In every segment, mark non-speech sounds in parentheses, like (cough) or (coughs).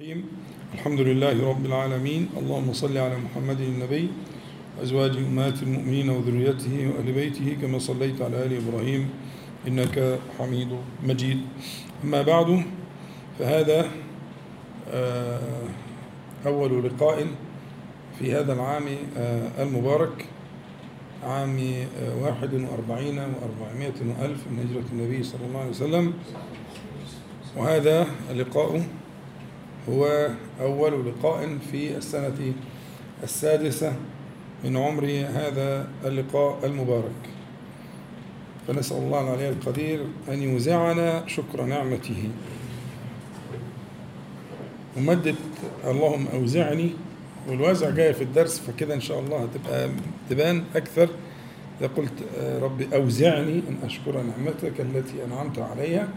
الرحيم. الحمد لله رب العالمين. اللهم صل على محمد النبي وأزواج أمهات المؤمنين وذريته وأهل بيته كما صليت على آل إبراهيم إنك حميد مجيد. أما بعد فهذا آه، أول لقاء في هذا العام آه، المبارك عام آه، واحد وأربعين وأربعمائة وألف من هجرة النبي صلى الله عليه وسلم. وهذا اللقاء هو أول لقاء في السنة السادسة من عمر هذا اللقاء المبارك. فنسأل الله العلي القدير أن يوزعنا شكر نعمته. ومدد اللهم أوزعني. والوزع جاي في الدرس فكده إن شاء الله هتبقى تبان أكثر. إذا قلت آه، ربي أوزعني أن أشكر نعمتك التي أنعمت عليها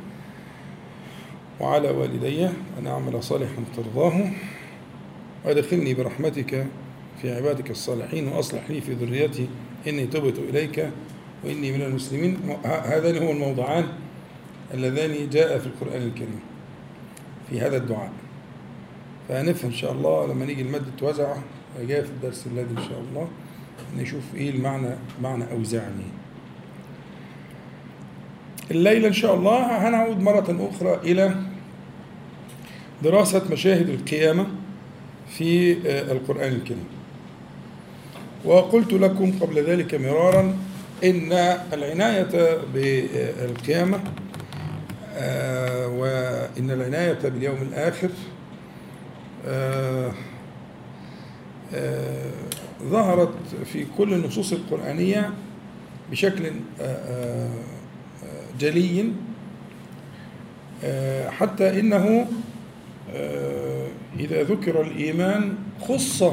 وعلى والدي أن أعمل صالحا ترضاه وأدخلني برحمتك في عبادك الصالحين وأصلح لي في ذريتي. إني تبت إليك وإني من المسلمين. هذان هو الموضعان اللذان جاء في القرآن الكريم في هذا الدعاء. فهنفهم إن شاء الله لما نيجي المادة توزع جاء في الدرس الذي إن شاء الله نشوف إيه المعنى معنى أوزعني. الليلة إن شاء الله هنعود مرة أخرى إلى دراسة مشاهد القيامة في القرآن الكريم. وقلت لكم قبل ذلك مرارا إن العناية بالقيامة آه، وإن العناية باليوم الآخر آه، آه، ظهرت في كل النصوص القرآنية بشكل جلي حتى إنه إذا ذكر الإيمان خص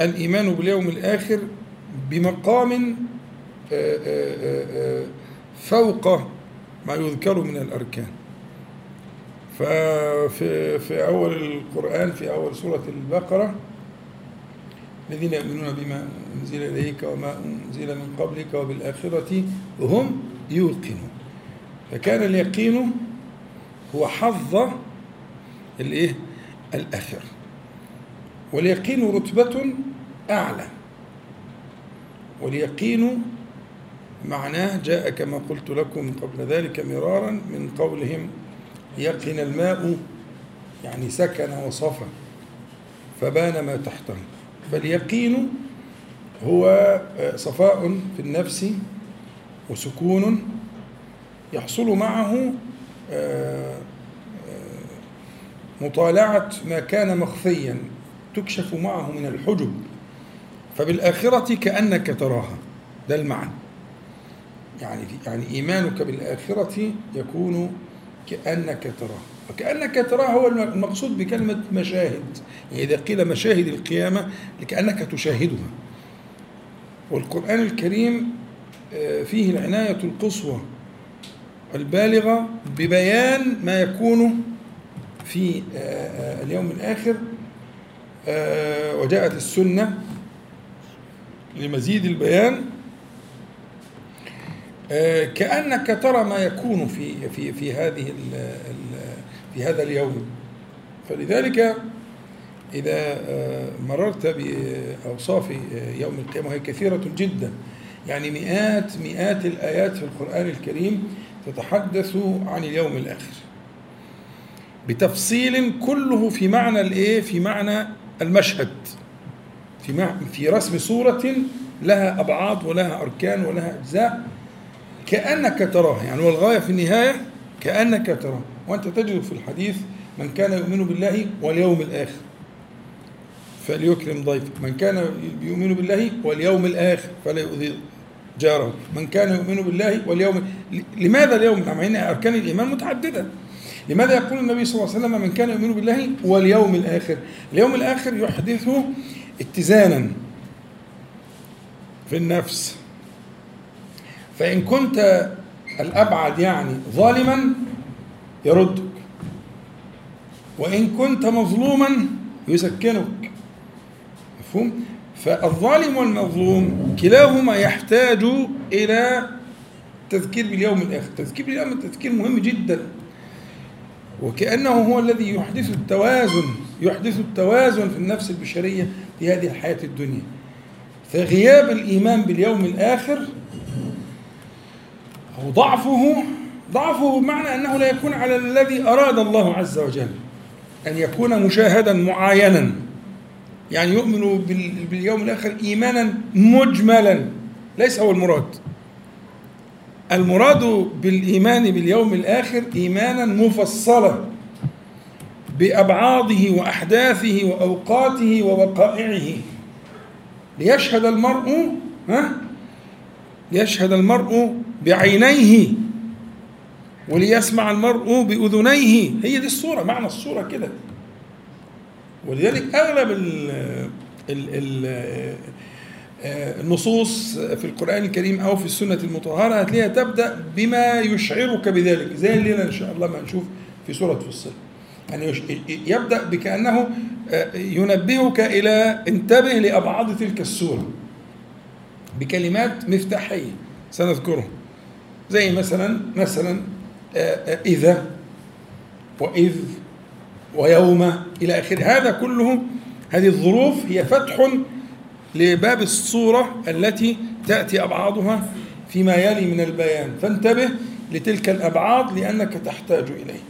الإيمان باليوم الآخر بمقام فوق ما يذكر من الأركان. ففي في أول القرآن في أول سورة البقرة الذين يؤمنون بما أنزل إليك وما أنزل من قبلك وبالآخرة هم يوقنون. فكان اليقين هو حظ الايه؟ الآخرة واليقين رتبة أعلى. واليقين معناه جاء كما قلت لكم قبل ذلك مرارا من قولهم يقن الماء يعني سكن وصفى فبان ما تحته. فاليقين هو صفاء في النفس وسكون يحصل معه مطالعة ما كان مخفيا تكشف معه من الحجب. فبالآخرة كأنك تراها. ده المعنى. يعني يعني إيمانك بالآخرة يكون كأنك تراه. وكأنك تراه هو المقصود بكلمة مشاهد. يعني إذا قيل مشاهد القيامة لكأنك تشاهدها. والقرآن الكريم فيه العناية القصوى البالغة ببيان ما يكون في اليوم الآخر وجاءت السنة لمزيد البيان. كأنك ترى ما يكون في في في هذه في هذا اليوم. فلذلك إذا مررت بأوصاف يوم القيامة وهي كثيرة جدا يعني مئات مئات الآيات في القرآن الكريم تتحدث عن اليوم الآخر. بتفصيل كله في معنى الإيه؟ في معنى المشهد. في في رسم صورة لها أبعاد ولها أركان ولها أجزاء كأنك تراه. يعني والغاية في النهاية كأنك تراه. وأنت تجد في الحديث من كان يؤمن بالله واليوم الآخر. فليكرم ضيفه من كان يؤمن بالله واليوم الآخر فلا يؤذي جاره. من كان يؤمن بالله واليوم لماذا اليوم؟ مع إن أركان الإيمان متعددة. لماذا يقول النبي صلى الله عليه وسلم من كان يؤمن بالله واليوم الآخر؟ اليوم الآخر يحدث اتزانا في النفس. فإن كنت الأبعد يعني ظالما يردك وإن كنت مظلوما يسكنك. مفهوم؟ فالظالم والمظلوم كلاهما يحتاج إلى تذكير باليوم الآخر. تذكير باليوم التذكير مهم جدا. وكأنه هو الذي يحدث التوازن يحدث التوازن في النفس البشرية في هذه الحياة الدنيا. فغياب الإيمان باليوم الآخر أو ضعفه ضعفه بمعنى أنه لا يكون على الذي أراد الله عز وجل أن يكون مشاهدا معاينا. يعني يؤمن باليوم الآخر إيمانا مجملا ليس هو المراد. المراد بالإيمان باليوم الآخر إيمانا مفصلا بأبعاضه وأحداثه وأوقاته ووقائعه. ليشهد المرء ها؟ ليشهد المرء بعينيه وليسمع المرء بأذنيه. هي دي الصورة معنى الصورة كده. ولذلك أغلب ال ال ال النصوص في القرآن الكريم أو في السنة المطهرة هتلاقيها تبدأ بما يشعرك بذلك زي الليلة إن شاء الله ما نشوف في سورة فصل. يعني يبدأ بكأنه ينبهك إلى انتبه لأبعاد تلك السورة بكلمات مفتاحية سنذكرها. زي مثلا مثلا إذا وإذ ويوم إلى آخره. هذا كله هذه الظروف هي فتح لباب الصورة التي تأتي أبعادها فيما يلي من البيان. فانتبه لتلك الأبعاد لأنك تحتاج إليه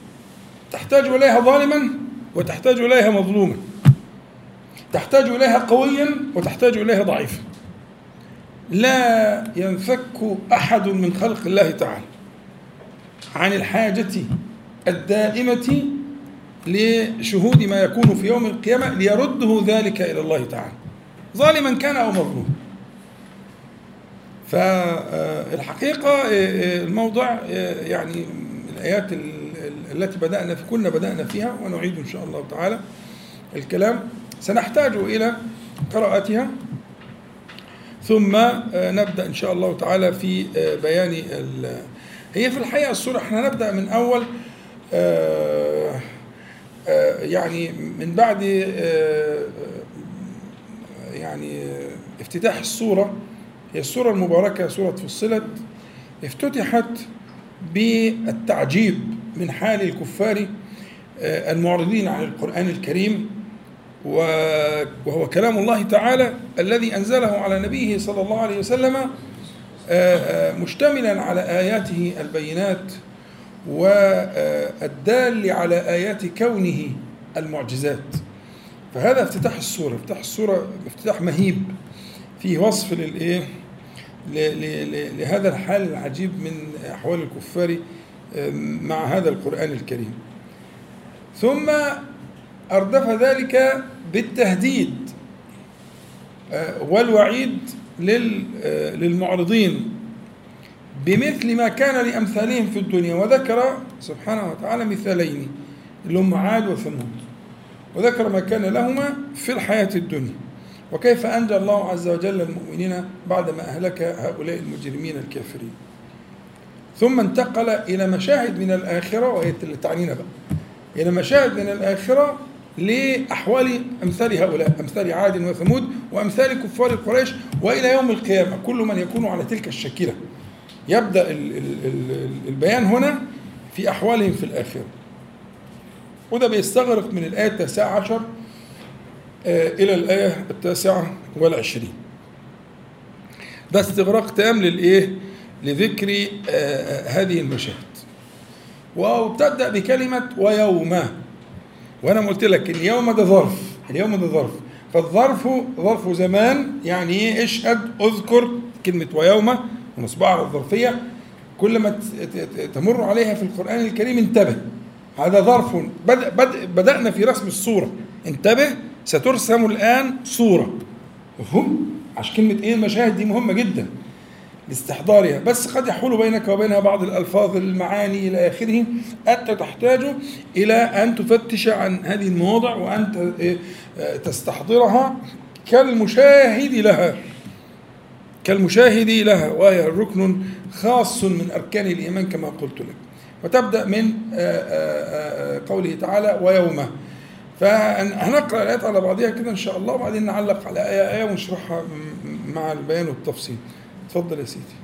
تحتاج إليها ظالما وتحتاج إليها مظلوما. تحتاج إليها قويا وتحتاج إليها ضعيفا. لا ينفك أحد من خلق الله تعالى عن الحاجة الدائمة لشهود ما يكون في يوم القيامة ليرده ذلك إلى الله تعالى. ظالما كان أو مظلوما فالحقيقة الموضع يعني الآيات التي بدأنا في كنا بدأنا فيها ونعيد إن شاء الله تعالى الكلام. سنحتاج إلى قراءتها. ثم نبدأ إن شاء الله تعالى في بيان هي في الحقيقة السورة إحنا نبدأ من أول يعني من بعد يعني افتتاح السورة هي السورة المباركة سورة فصلت افتتحت بالتعجيب من حال الكفار المعرضين عن القرآن الكريم وهو كلام الله تعالى الذي أنزله على نبيه صلى الله عليه وسلم مشتملا على آياته البينات والدال على آيات كونه المعجزات. فهذا افتتاح السورة افتتاح السورة افتتاح مهيب. فيه وصف للإيه؟ لهذا الحال العجيب من أحوال الكفار مع هذا القرآن الكريم. ثم أردف ذلك بالتهديد والوعيد للمعرضين. بمثل ما كان لأمثالهم في الدنيا وذكر سبحانه وتعالى مثالين اللي هم عاد وثمود. وذكر ما كان لهما في الحياة الدنيا. وكيف أنجى الله عز وجل المؤمنين بعدما أهلك هؤلاء المجرمين الكافرين. ثم انتقل إلى مشاهد من الآخرة وهي اللي تعنينا بقى. إلى مشاهد من الآخرة لأحوال أمثال هؤلاء أمثال عاد وثمود وأمثال كفار قريش وإلى يوم القيامة. كل من يكون على تلك الشكلة يبدأ البيان هنا في أحوالهم في الآخرة. وده بيستغرق من الآية التاسعة عشر إلى الآية التاسعة والعشرين. ده استغراق تام للإيه؟ لذكر هذه المشاهد. وابتدأ بكلمة ويوم. وأنا قلت لك اليوم ده ظرف اليوم ده ظرف. فالظرف ظرف زمان يعني إيه؟ اشهد اذكر كلمة ويوم ونصبها على الظرفية. كل ما تمر عليها في القرآن الكريم انتبه. هذا ظرف. بدأ بدأ بدأنا في رسم الصورة. انتبه سترسم الآن صورة. مفهوم؟ عشان كلمة إيه؟ المشاهد دي مهمة جدا. لاستحضارها بس قد يحول بينك وبينها بعض الألفاظ المعاني إلى آخره. أنت تحتاج إلى أن تفتش عن هذه المواضع وأن تستحضرها كالمشاهد لها. كالمشاهد لها. وهي ركن خاص من أركان الإيمان كما قلت لك. وتبدأ من قوله تعالى ويومه. فهنقرأ الآيات على بعضها كده إن شاء الله وبعدين نعلق على آية آية ونشرحها مع البيان والتفصيل. اتفضل يا سيدي.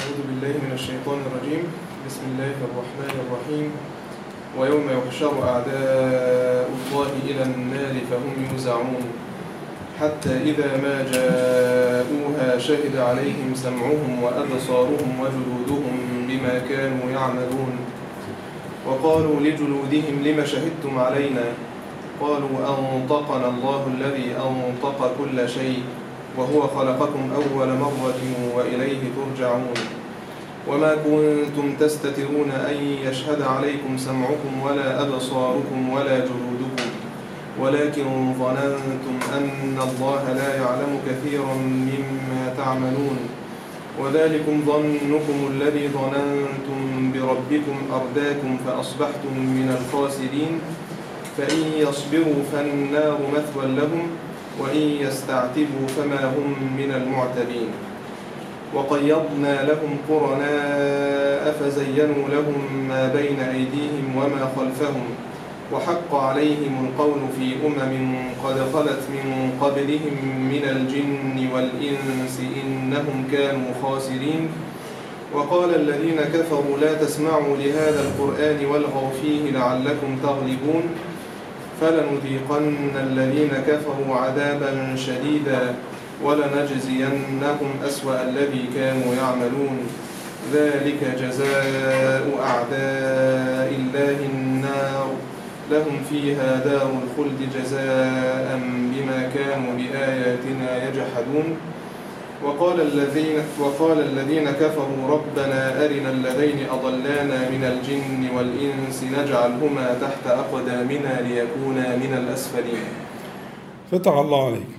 أعوذ بالله من الشيطان الرجيم. بسم الله الرحمن الرحيم. ويوم يحشر أعداء الله إلى النار فهم يوزعون. حتى إذا ما جاءوها شهد عليهم سمعهم وأبصارهم وجلودهم بما كانوا يعملون. وقالوا لجلودهم لم شهدتم علينا؟ قالوا أنطقنا الله الذي أنطق كل شيء وهو خلقكم أول مرة وإليه ترجعون. وما كنتم تستترون أن يشهد عليكم سمعكم ولا أبصاركم ولا جلودكم. ولكن ظننتم أن الله لا يعلم كثيرا مما تعملون. وذلكم ظنكم الذي ظننتم بربكم أرداكم فأصبحتم من الخاسرين. فإن يصبروا فالنار مثوى لهم وإن يستعتبوا فما هم من المعتبين وقيضنا لهم قرناء فزينوا لهم ما بين أيديهم وما خلفهم. وحق عليهم القول في أمم قد خلت من قبلهم من الجن والإنس إنهم كانوا خاسرين. وقال الذين كفروا لا تسمعوا لهذا القرآن والغوا فيه لعلكم تغلبون. فلنذيقن الذين كفروا عذابا شديدا ولنجزينهم أسوأ الذي كانوا يعملون. ذلك جزاء أعداء الله النار. لهم فيها دار الخلد جزاء بما كانوا بآياتنا يجحدون. وقال الذين وقال الذين كفروا ربنا أرنا الذين أضلانا من الجن والإنس نجعلهما تحت أقدامنا ليكونا من الأسفلين. فتح الله عليك.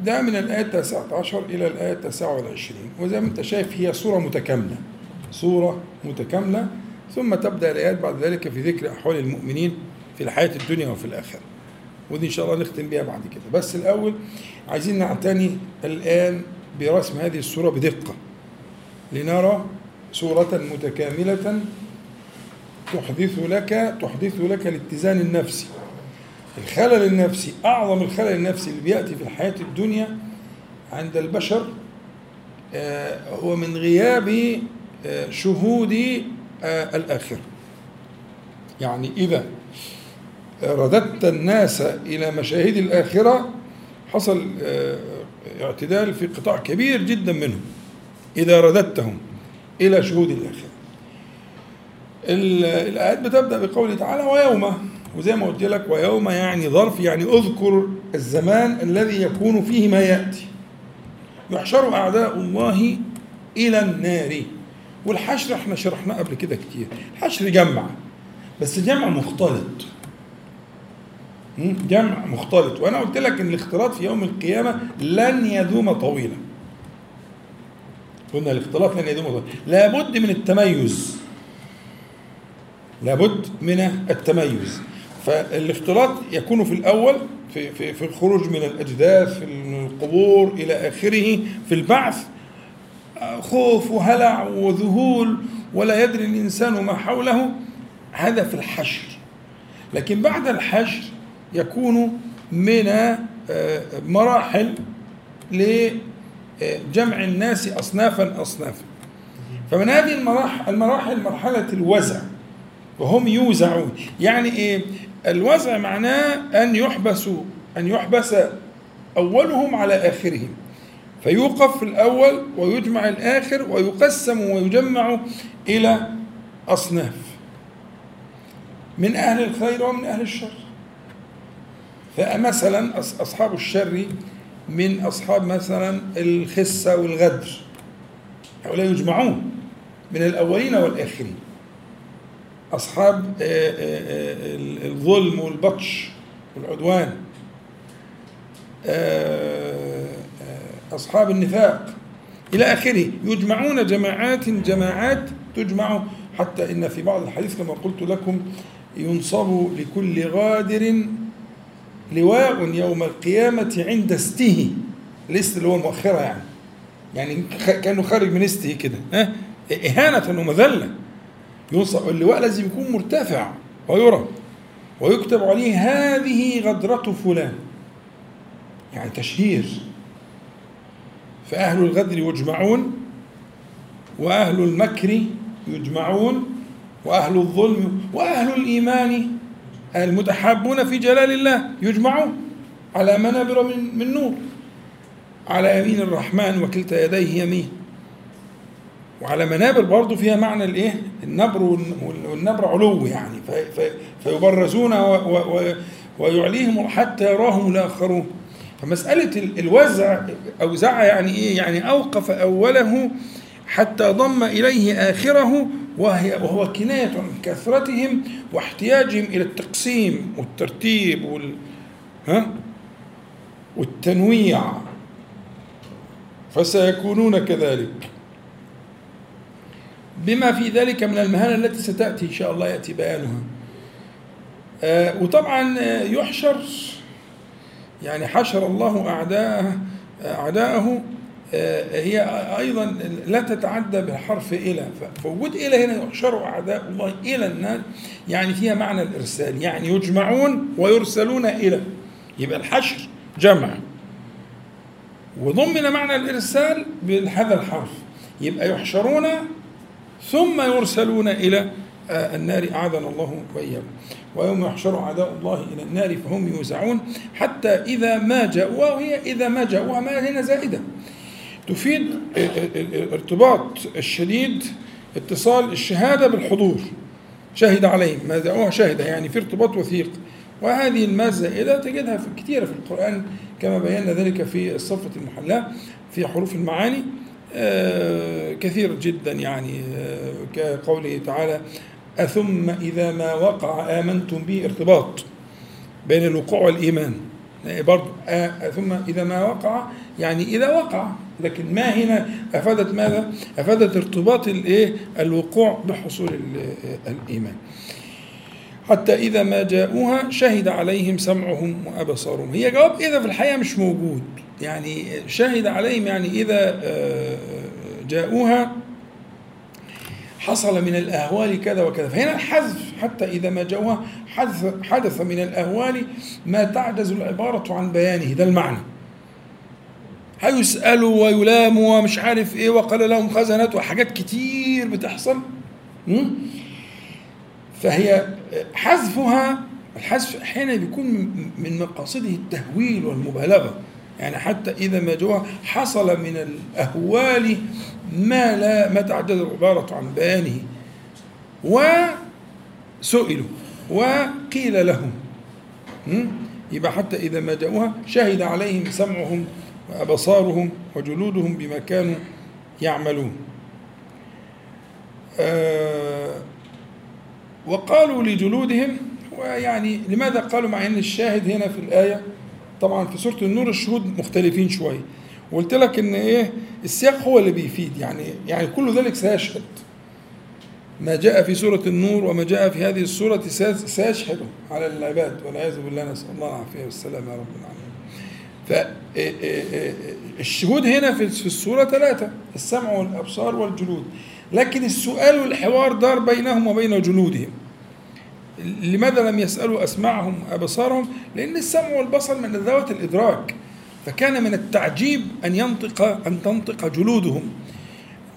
ده من الآية 19 إلى الآية 29 وزي ما أنت شايف هي صورة متكاملة. صورة متكاملة. ثم تبدأ الآيات بعد ذلك في ذكر أحوال المؤمنين. في الحياة الدنيا وفي الآخرة. ودي إن شاء الله نختم بيها بعد كده. بس الأول عايزين نعتني الآن برسم هذه الصورة بدقة لنرى صورة متكاملة تحدث لك تحدث لك الاتزان النفسي. الخلل النفسي أعظم الخلل النفسي اللي بيأتي في الحياة الدنيا عند البشر هو من غياب شهود الآخرة. يعني إذا رددت الناس إلى مشاهد الآخرة حصل اعتدال في قطاع كبير جدا منهم إذا رددتهم إلى شهود الآخرة. الآيات بتبدأ بقوله تعالى ويوم وزي ما قلت لك ويوم يعني ظرف يعني أذكر الزمان الذي يكون فيه ما يأتي. يحشر أعداء الله إلى النار. والحشر إحنا شرحناه قبل كده كتير. الحشر جمع بس جمع مختلط. جمع مختلط. وأنا قلت لك إن الاختلاط في يوم القيامة لن يدوم طويلا. قلنا الاختلاط لن يدوم طويلا. لابد من التميز. لابد من التميز. فالاختلاط يكون في الأول في في في الخروج من الأجداث في القبور إلى آخره في البعث. خوف وهلع وذهول ولا يدري الإنسان ما حوله. هذا في الحشر. لكن بعد الحشر يكون من مراحل لجمع الناس اصنافا اصنافا. فمن هذه المراحل المراحل مرحلة الوزع وهم يوزعون. يعني إيه؟ الوزع معناه أن يحبسوا أن يحبس أولهم على آخرهم. فيوقف في الأول ويجمع الآخر ويقسم ويجمع إلى أصناف. من أهل الخير ومن أهل الشر. فمثلا أصحاب الشر من أصحاب مثلا الخسة والغدر. هؤلاء يجمعون من الأولين والآخرين. أصحاب الظلم والبطش والعدوان. أصحاب النفاق إلى آخره. يجمعون جماعات جماعات تجمع. حتى إن في بعض الحديث كما قلت لكم ينصب لكل غادر لواء يوم القيامة عند استه الاست اللي هو المؤخرة يعني. يعني كأنه خارج من استه كده. ها؟ إهانة ومذلة. ينصب اللواء لازم يكون مرتفع ويرى. ويكتب عليه هذه غدرة فلان. يعني تشهير. فأهل الغدر يجمعون وأهل المكر يجمعون وأهل الظلم وأهل الإيمان المتحابون في جلال الله يجمعون على منابر من, من نور. على يمين الرحمن وكلتا يديه يمين. وعلى منابر برضه فيها معنى الايه؟ النبر والنبر علو يعني. فيبرزون ويعليهم حتى يراهم الآخرون. فمسألة الوزع أوزع يعني إيه؟ يعني أوقف أوله حتى ضم إليه آخره وهي وهو كناية عن كثرتهم واحتياجهم إلى التقسيم والترتيب وال ها؟ والتنويع. فسيكونون كذلك. بما في ذلك من المهانة التي ستأتي إن شاء الله يأتي بيانها. آه وطبعا يحشر يعني حشر الله أعداءه أعداءه آه، هي أيضا لا تتعدى بالحرف إلى فوجود إلى هنا يحشر أعداء الله إلى النار يعني فيها معنى الإرسال يعني يجمعون ويرسلون إلى يبقى الحشر جمع. وضمن معنى الإرسال بهذا الحرف يبقى يحشرون ثم يرسلون إلى آه، النار أعاذنا الله وإياكم. ويوم يحشر أعداء الله إلى النار فهم يوزعون حتى إذا ما جاءوا وهي إذا ما جاءوها ما هنا زائدة. تفيد الارتباط الشديد اتصال الشهادة بالحضور. شهد عليهم ما جاءوها شهدة يعني في ارتباط وثيق. وهذه الماء الزائدة تجدها في كثيرة في القرآن كما بينا ذلك في الصفة المحلاة في حروف المعاني آه، كثير جدا يعني آه، كقوله تعالى أثم إذا ما وقع آمنتم به ارتباط بين الوقوع والإيمان. يعني برضو ثم إذا ما وقع يعني إذا وقع. لكن ما هنا؟ أفادت ماذا؟ أفادت ارتباط الإيه؟ الوقوع بحصول الإيمان. حتى إذا ما جاءوها شهد عليهم سمعهم وأبصارهم. هي جواب إذا في الحقيقة مش موجود. يعني شهد عليهم يعني إذا آه، جاءوها حصل من الأهوال كذا وكذا. فهنا الحذف حتى إذا ما جاءوها حدث, حدث من الأهوال ما تعجز العبارة عن بيانه. ده المعنى. هيسألوا ويلاموا ومش عارف إيه وقال لهم خزنات وحاجات كتير بتحصل. فهي حذفها الحذف أحيانا بيكون من مقاصده التهويل والمبالغة. يعني حتى إذا ما جوها حصل من الأهوال ما لا ما تعدد العبارة عن بيانه. وسئلوا وقيل لهم. يبقى حتى إذا ما جاءوها شهد عليهم سمعهم وأبصارهم وجلودهم بما كانوا يعملون. آه وقالوا لجلودهم ويعني لماذا قالوا مع إن الشاهد هنا في الآية؟ طبعا في سورة النور الشهود مختلفين شوية وقلت لك إن إيه السياق هو اللي بيفيد يعني يعني كل ذلك سيشهد. ما جاء في سورة النور وما جاء في هذه السورة سيشهد على العباد والعياذ بالله نسأل الله العافية والسلام يا رب العالمين. فالشهود هنا في السورة ثلاثة السمع والأبصار والجلود. لكن السؤال والحوار دار بينهم وبين جلودهم. لماذا لم يسألوا أسماعهم أبصارهم لأن السمع والبصر من ذوات الإدراك. فكان من التعجيب أن ينطق أن تنطق جلودهم.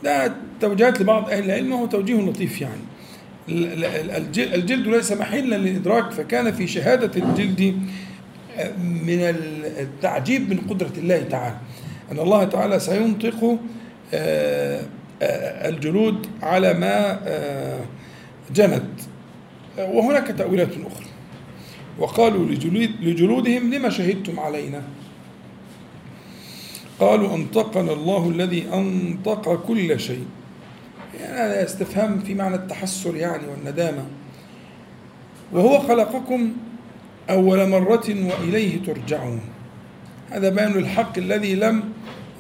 ده توجيهات لبعض أهل العلم وهو توجيه لطيف يعني. الجلد ليس محلا للإدراك فكان في شهادة الجلد من التعجيب من قدرة الله تعالى أن الله تعالى سينطق آه، آه، الجلود على ما آه، جنت. وهناك تأويلات أخرى. وقالوا لجلودهم لما شهدتم علينا؟ قالوا أنطقنا الله الذي أنطق كل شيء. يعني استفهام في معنى التحسر يعني والندامة. وهو خلقكم أول مرة وإليه ترجعون. هذا بيان الحق الذي لم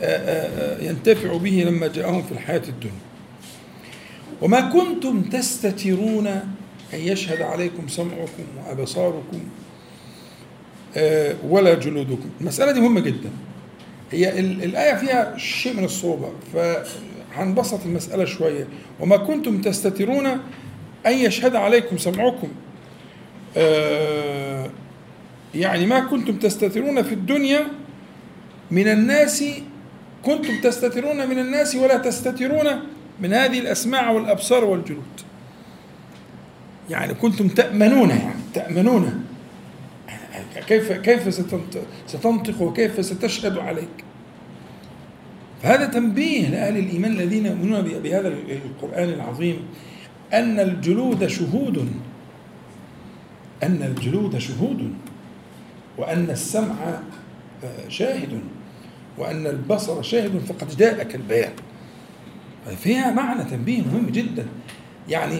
آه، آه، آه، ينتفع به لما جاءهم في الحياة الدنيا. وما كنتم تستترون أن يشهد عليكم سمعكم وأبصاركم ولا جلودكم. المسألة دي مهمة جدا. هي الآية فيها شيء من الصعوبة فهنبسط المسألة شوية. وما كنتم تستترون أن يشهد عليكم سمعكم يعني ما كنتم تستترون في الدنيا من الناس كنتم تستترون من الناس ولا تستترون من هذه الأسماع والأبصار والجلود. يعني كنتم تأمنون يعني تأمنون. كيف كيف ستنطق وكيف ستشهد عليك؟ فهذا تنبيه لأهل الإيمان الذين يؤمنون بهذا القرآن العظيم أن الجلود شهود. أن الجلود شهود وأن السمع آه، شاهد وأن البصر شاهد فقد جاءك البيان. فيها معنى تنبيه مهم جدا. يعني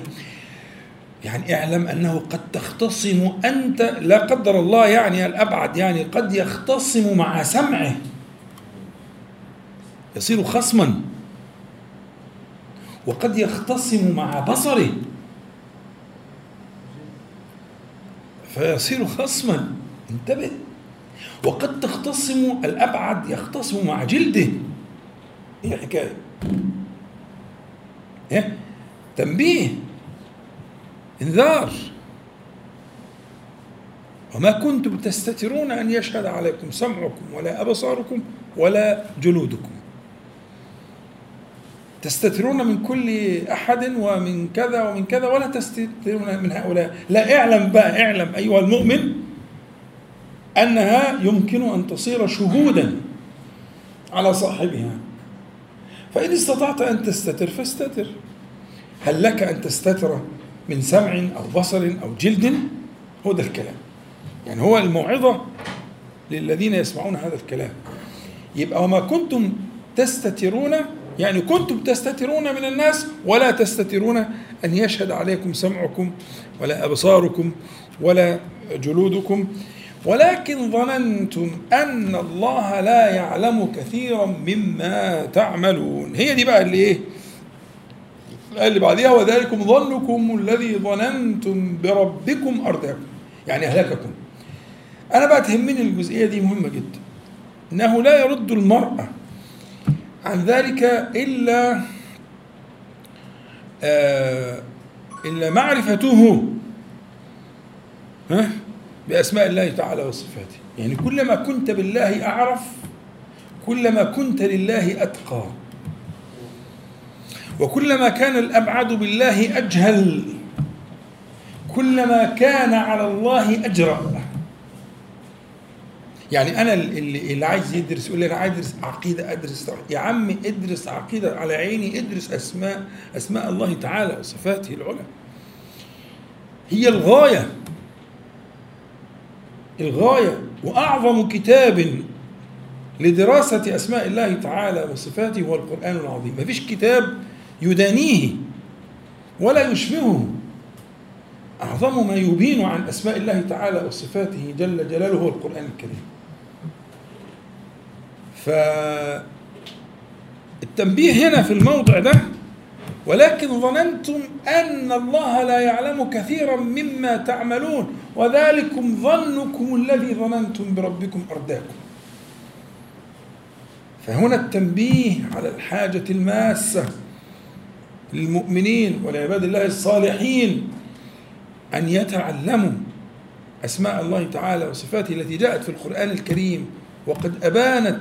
يعني اعلم أنه قد تختصم أنت لا قدر الله يعني الأبعد يعني قد يختصم مع سمعه. يصير خصما. وقد يختصم مع بصره. فيصير خصما. انتبه. وقد تختصم الأبعد يختصم مع جلده. إيه الحكاية؟ إيه؟ تنبيه. انذار. وما كنتم تستترون أن يشهد عليكم سمعكم ولا أبصاركم ولا جلودكم. تستترون من كل أحد ومن كذا ومن كذا ولا تستترون من هؤلاء. لا اعلم بقى اعلم أيها المؤمن أنها يمكن أن تصير شهودا على صاحبها. فإن استطعت أن تستتر فاستتر. هل لك أن تستتر من سمع أو بصر أو جلد؟ هو ده الكلام. يعني هو الموعظة للذين يسمعون هذا الكلام. يبقى وما كنتم تستترون يعني كنتم تستترون من الناس ولا تستترون أن يشهد عليكم سمعكم ولا أبصاركم ولا جلودكم. ولكن ظننتم أن الله لا يعلم كثيرا مما تعملون. هي دي بقى اللي إيه؟ اللي بعديها وذلكم ظنكم الذي ظننتم بربكم أرداكم يعني أهلككم. أنا بقى تهمني الجزئية دي مهمة جدا. إنه لا يرد المرأة عن ذلك إلا آه إلا معرفته ها بأسماء الله تعالى وصفاته. يعني كلما كنت بالله أعرف كلما كنت لله أتقى. وكلما كان الأبعد بالله أجهل. كلما كان على الله أجرأ. يعني أنا اللي, اللي عايز يدرس يقول لي أنا عايز أدرس عقيدة أدرس يا عم ادرس عقيدة على عيني ادرس أسماء أسماء الله تعالى وصفاته العلى. هي الغاية. الغاية. وأعظم كتاب لدراسة أسماء الله تعالى وصفاته هو القرآن العظيم. ما فيش كتاب يدانيه ولا يشبهه. أعظم ما يبين عن أسماء الله تعالى وصفاته جل جلاله هو القرآن الكريم. فالتنبيه هنا في الموضع ده ولكن ظننتم أن الله لا يعلم كثيرا مما تعملون وذلكم ظنكم الذي ظننتم بربكم أرداكم. فهنا التنبيه على الحاجة الماسة للمؤمنين ولعباد الله الصالحين أن يتعلموا أسماء الله تعالى وصفاته التي جاءت في القرآن الكريم وقد أبانت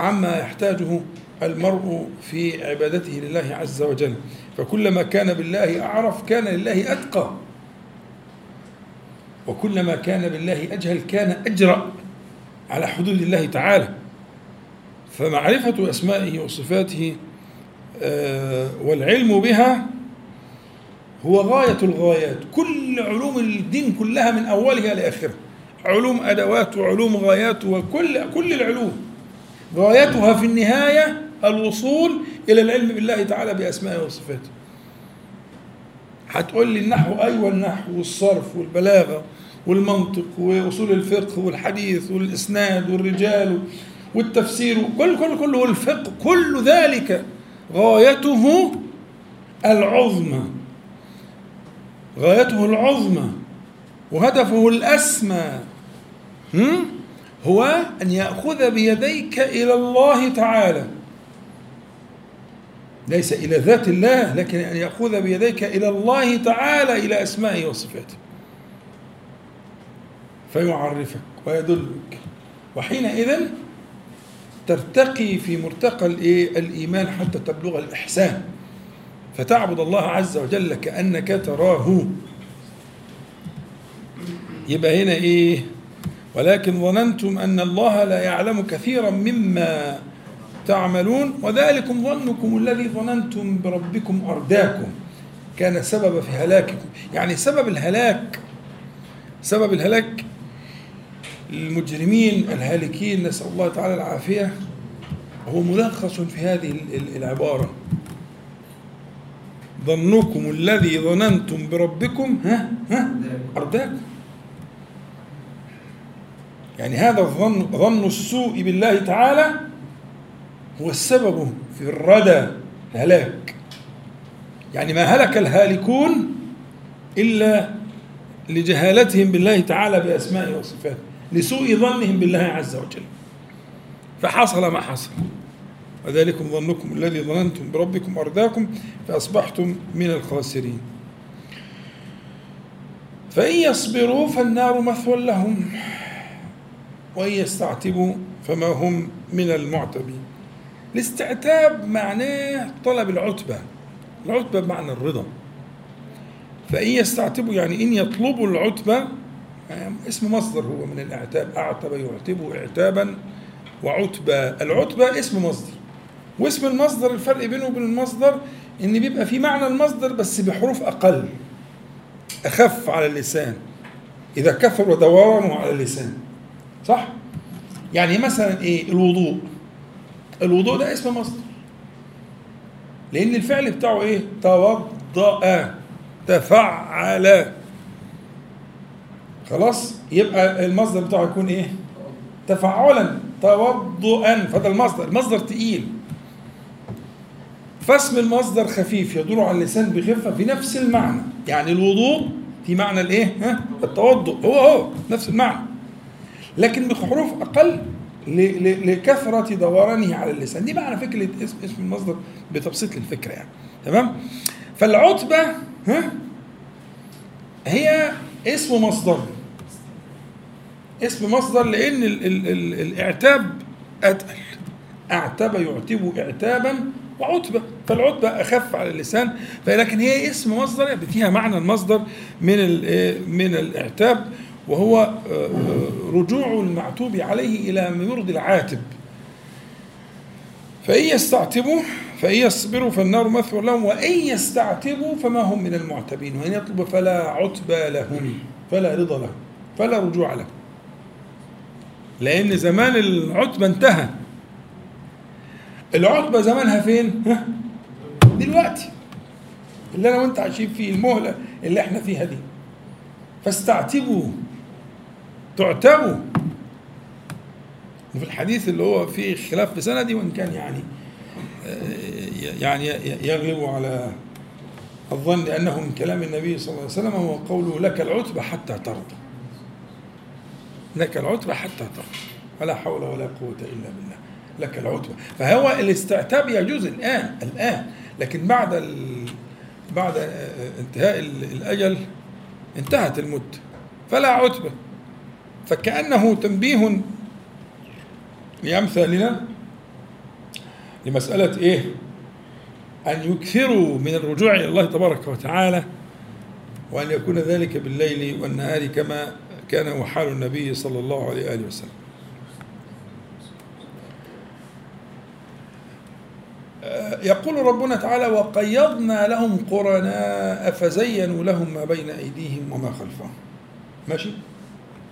عما يحتاجه المرء في عبادته لله عز وجل. فكلما كان بالله أعرف كان لله أتقى. وكلما كان بالله أجهل كان أجرأ على حدود الله تعالى. فمعرفة أسمائه وصفاته آه، والعلم بها هو غاية الغايات. كل علوم الدين كلها من أولها لآخرها. علوم أدوات وعلوم غايات وكل كل العلوم. غايتها في النهاية الوصول إلى العلم بالله تعالى بأسمائه وصفاته. هتقول لي النحو أيوة النحو والصرف والبلاغة والمنطق وأصول الفقه والحديث والإسناد والرجال والتفسير كل كل كل والفقه كل ذلك غايته العظمى. غايته العظمى وهدفه الأسمى. هو أن يأخذ بيديك إلى الله تعالى. ليس إلى ذات الله لكن أن يأخذ بيديك إلى الله تعالى إلى أسمائه وصفاته. فيعرفك ويدلك. وحينئذ ترتقي في مرتقى الإيمان حتى تبلغ الإحسان. فتعبد الله عز وجل كأنك تراه. يبقى هنا إيه؟ ولكن ظننتم أن الله لا يعلم كثيرا مما تعملون وذلكم ظنكم الذي ظننتم بربكم أرداكم. كان سبب في هلاككم. يعني سبب الهلاك سبب الهلاك المجرمين الهالكين نسأل الله تعالى العافية هو ملخص في هذه ال- ال- العبارة. ظنكم الذي ظننتم بربكم ها؟ ها؟ أرداكم. يعني هذا الظن ظن السوء بالله تعالى هو السبب في الردى الهلاك. يعني ما هلك الهالكون إلا لجهالتهم بالله تعالى بأسمائه وصفاته لسوء ظنهم بالله عز وجل. فحصل ما حصل. وذلكم ظنكم الذي ظننتم بربكم أرداكم فأصبحتم من الخاسرين. فإن يصبروا فالنار مثوى لهم. وإن يستعتبوا فما هم من المعتبين. الاستعتاب معناه طلب العتبة. العتبة بمعنى الرضا. فإن يستعتبوا يعني إن يطلبوا العتبة اسم مصدر هو من الاعتاب. أعتب يعتب اعتابا وعتبة العتبة اسم مصدر. واسم المصدر الفرق بينه وبين المصدر إن بيبقى في معنى المصدر بس بحروف أقل. أخف على اللسان. إذا كثر دورانه على اللسان. صح؟ يعني مثلا إيه؟ الوضوء. الوضوء ده اسم مصدر. لأن الفعل بتاعه إيه؟ توضأ. تفعل. خلاص؟ يبقى المصدر بتاعه يكون إيه؟ تفعلا. توضؤا فده المصدر. المصدر تقيل. فاسم المصدر خفيف يدور على اللسان بخفة في نفس المعنى. يعني الوضوء في معنى الإيه؟ ها؟ التوضؤ. هو هو نفس المعنى. لكن بحروف أقل لكثرة دورانه على اللسان. دي معنى فكرة اسم اسم المصدر بتبسيط للفكرة يعني. تمام؟ فالعتبة ها؟ هي اسم مصدر. اسم مصدر لأن ال ال ال الاعتاب أتقل. اعتب يعتب اعتابا وعتبة. فالعتبة أخف على اللسان. فلكن هي اسم مصدر يعني فيها معنى المصدر من من الاعتاب وهو آه، آه، رجوع المعتوب عليه إلى ما يرضي العاتب. فإن يستعتبوا فإن يصبروا فالنار مثوى لهم وإن يستعتبوا فما هم من المعتبين وإن يطلبوا فلا عتبى لهم فلا رضا لهم فلا رجوع لهم. لأن زمان العتبة انتهى. العتبة زمانها فين؟ ها؟ دلوقتي. اللي أنا وأنت عايشين فيه المهلة اللي إحنا فيها دي. فاستعتبوا. تعتبوا وفي الحديث اللي هو فيه خلاف بسندي وإن كان يعني آه، يعني يغلب على الظن انه من كلام النبي صلى الله عليه وسلم هو قوله لك العتبى حتى ترضى. لك العتبى حتى ترضى. ولا حول ولا قوة إلا بالله. لك العتبى فهو الاستعتاب يجوز الآن الآن. لكن بعد ال... بعد آه، انتهاء ال- الأجل انتهت المدة. فلا عتبة. فكأنه تنبيه لأمثالنا لمسألة إيه؟ أن يكثروا من الرجوع إلى الله تبارك وتعالى وأن يكون ذلك بالليل والنهار كما كان هو حال النبي صلى الله عليه وآله وسلم آه، يقول ربنا تعالى وقيضنا لهم قرناء فزينوا لهم ما بين أيديهم وما خلفهم ماشي؟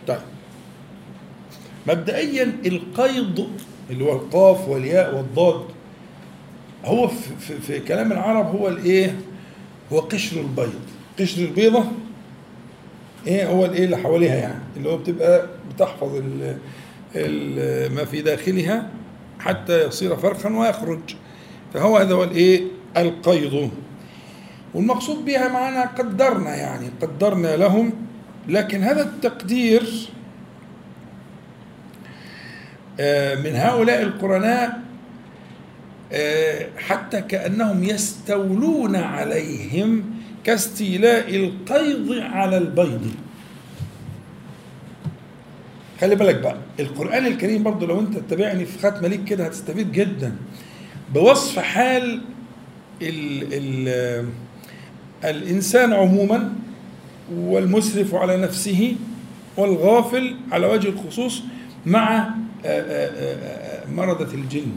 طيب مبدئيا القيض اللي هو القاف والياء والضاد هو في, في, كلام العرب هو الإيه؟ هو قشر البيض قشر البيضة إيه هو الإيه اللي حواليها يعني اللي هو بتبقى بتحفظ ال ال ما في داخلها حتى يصير فرخا ويخرج فهو هذا هو الإيه؟ القيض والمقصود بها معنا قدرنا يعني قدرنا لهم لكن هذا التقدير من هؤلاء القرناء آه، حتى كأنهم يستولون عليهم كاستيلاء القيض على البيض. خلي بالك بقى القرآن الكريم برضو لو انت تتابعني في ختمة ليك كده هتستفيد جدا. بوصف حال ال ال الإنسان عموما والمسرف على نفسه والغافل على وجه الخصوص مع آه، آه، آه، مرضة الجن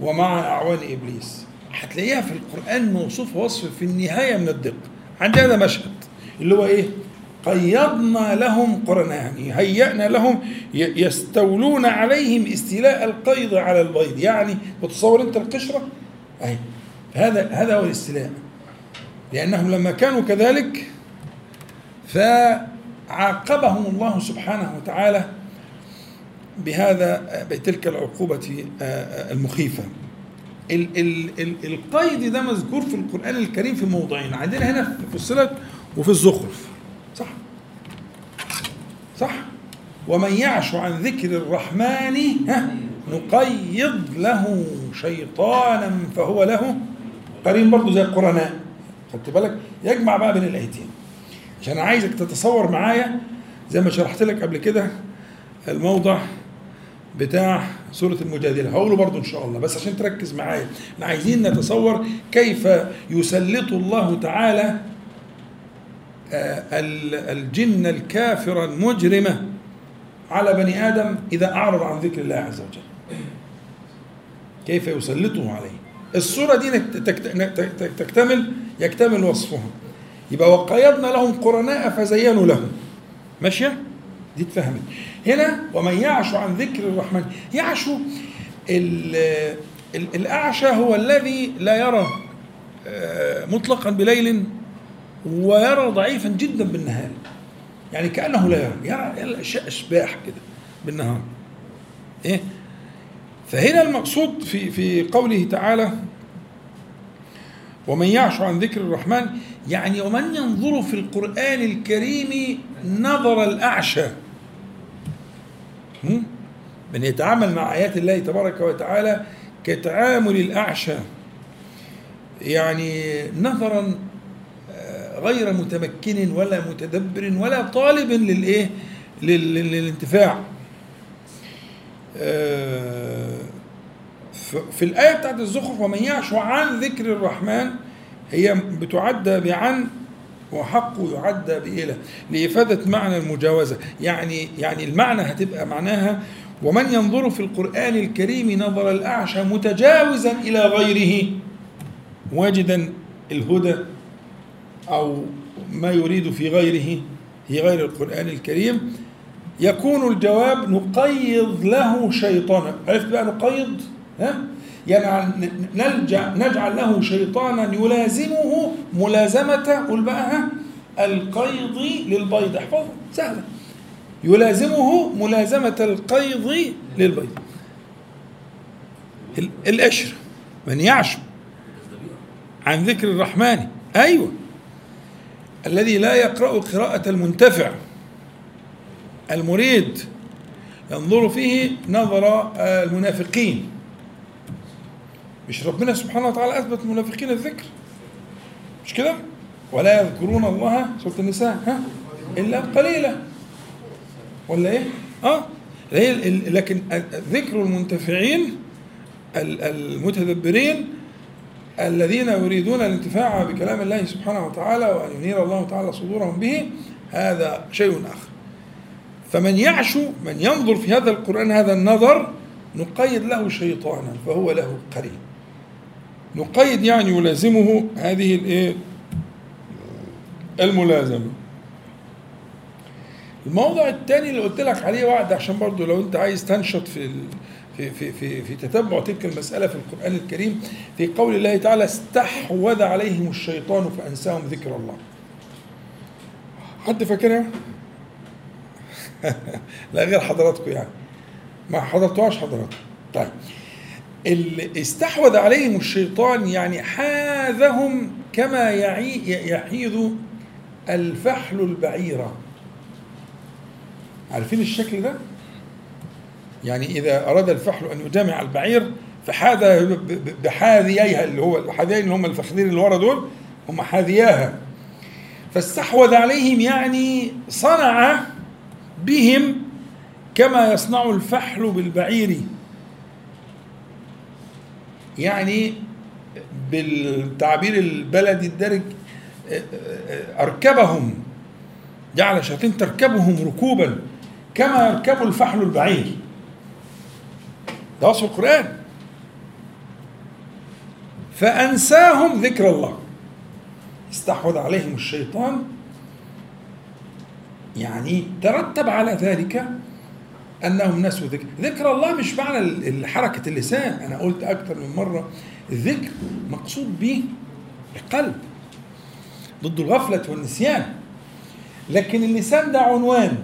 ومع أعوان إبليس. هتلاقيها في القرآن موصوفة وصف في النهاية من الدقة هذا مشهد اللي هو إيه؟ قيضنا لهم قرنا يعني هيأنا لهم يستولون عليهم استيلاء القيض على البيض. يعني بتصور أنت القشرة؟ أهي هذا هذا هو الاستيلاء. لأنهم لما كانوا كذلك فعاقبهم الله سبحانه وتعالى بهذا بتلك العقوبة آه، آه، المخيفة. ال ال ال القيد ده مذكور في القرآن الكريم في موضعين عندنا هنا في فصلت وفي الزخرف. صح؟ صح؟ ومن يعش عن ذكر الرحمن ها نقيض له شيطانا فهو له قرين برضه زي القرناء خدت بالك؟ يجمع بقى بين الآيتين. عشان عايزك تتصور معايا زي ما شرحت لك قبل كده الموضع بتاع سورة المجادلة. هقوله برضو إن شاء الله بس عشان تركز معايا. إحنا عايزين نتصور كيف يسلط الله تعالى آه، ال- الجن الكافرة المجرمة على بني آدم إذا أعرض عن ذكر الله عز وجل. كيف يسلطه عليه؟ الصورة دي تكتمل يكتمل وصفها. يبقى وقيضنا لهم قرناء فزينوا لهم. ماشية؟ دي اتفهمت هنا ومن يعش عن ذكر الرحمن ال- الأعشى هو الذي لا يرى آه، مطلقا بليل ويرى ضعيفا جدا بالنهار. يعني كأنه لا يرى يرى الأشياء أشباح كده بالنهار. إيه؟ فهنا المقصود في في قوله تعالى ومن يعش عن ذكر الرحمن يعني ومن ينظر في القرآن الكريم نظر الأعشى؟ من يتعامل مع آيات الله تبارك وتعالى كتعامل الأعشى. يعني نظرا آه، غير متمكن ولا متدبر ولا طالب للإيه؟ لل- لل- للانتفاع. آه، في الآية بتاعت الزخرف ومن يعش عن ذكر الرحمن هي بتعدى بعن وحق يعدى بإلى لإفادة معنى المجاوزة. يعني يعني المعنى هتبقى معناها ومن ينظر في القرآن الكريم نظر الأعشى متجاوزا إلى غيره واجدا الهدى أو ما يريد في غيره في غير القرآن الكريم. يكون الجواب نقيض له شيطانا. عرفت بقى نقيض؟ ها؟ يعني نلجأ نجعل له شيطانا يلازمه ملازمة. قول بقى القيض للبيض. احفظها سهلة. يلازمه ملازمة القيض للبيض. ال- القشر. من يعشو عن ذكر الرحمن. أيوه. الذي لا يقرأ قراءة المنتفع. المريد. ينظر فيه نظر المنافقين. مش ربنا سبحانه وتعالى أثبت المنافقين الذكر. مش كده؟ ولا يذكرون الله سورة النساء ها؟ إلا قليلا. ولا إيه؟ هي ال- ال- لكن ذكر المنتفعين ال- المتدبرين الذين يريدون الانتفاع بكلام الله سبحانه وتعالى وأن ينير الله تعالى صدورهم به هذا شيء آخر. فمن يعشو من ينظر في هذا القرآن هذا النظر نقيد له شيطانا فهو له قرين. نقيد يعني يلازمه هذه الايه الملازمة الموضع الثاني اللي قلت لك عليه وعد عشان برضو لو انت عايز تنشط في. في في في في تتبع تلك المسألة في القرآن الكريم في قول الله تعالى استحوذ عليهم الشيطان فأنساهم ذكر الله. حد فاكرها؟ (laughs) لا غير حضراتكم يعني. ما حضرتوهاش حضراتكم. طيب. اللي استحوذ عليهم الشيطان يعني حاذهم كما يحيذ الفحل البعيرة. عارفين الشكل ده؟ يعني إذا أراد الفحل أن يجامع البعير فحاذ بحاذييها اللي هو الحاذيين اللي هم الفخذين اللي ورا دول هم حاذياها فاستحوذ عليهم يعني صنع بهم كما يصنع الفحل بالبعير يعني بالتعبير البلدي الدارج أركبهم جعل الشياطين تركبهم ركوبا كما يركب الفحل البعير. ده وصف القرآن. فأنساهم ذكر الله. استحوذ عليهم الشيطان. يعني ترتب على ذلك أنهم نسوا ذكر. ذكر الله مش معنى حركة اللسان. أنا قلت أكثر من مرة الذكر مقصود به القلب ضد الغفلة والنسيان. لكن اللسان ده عنوان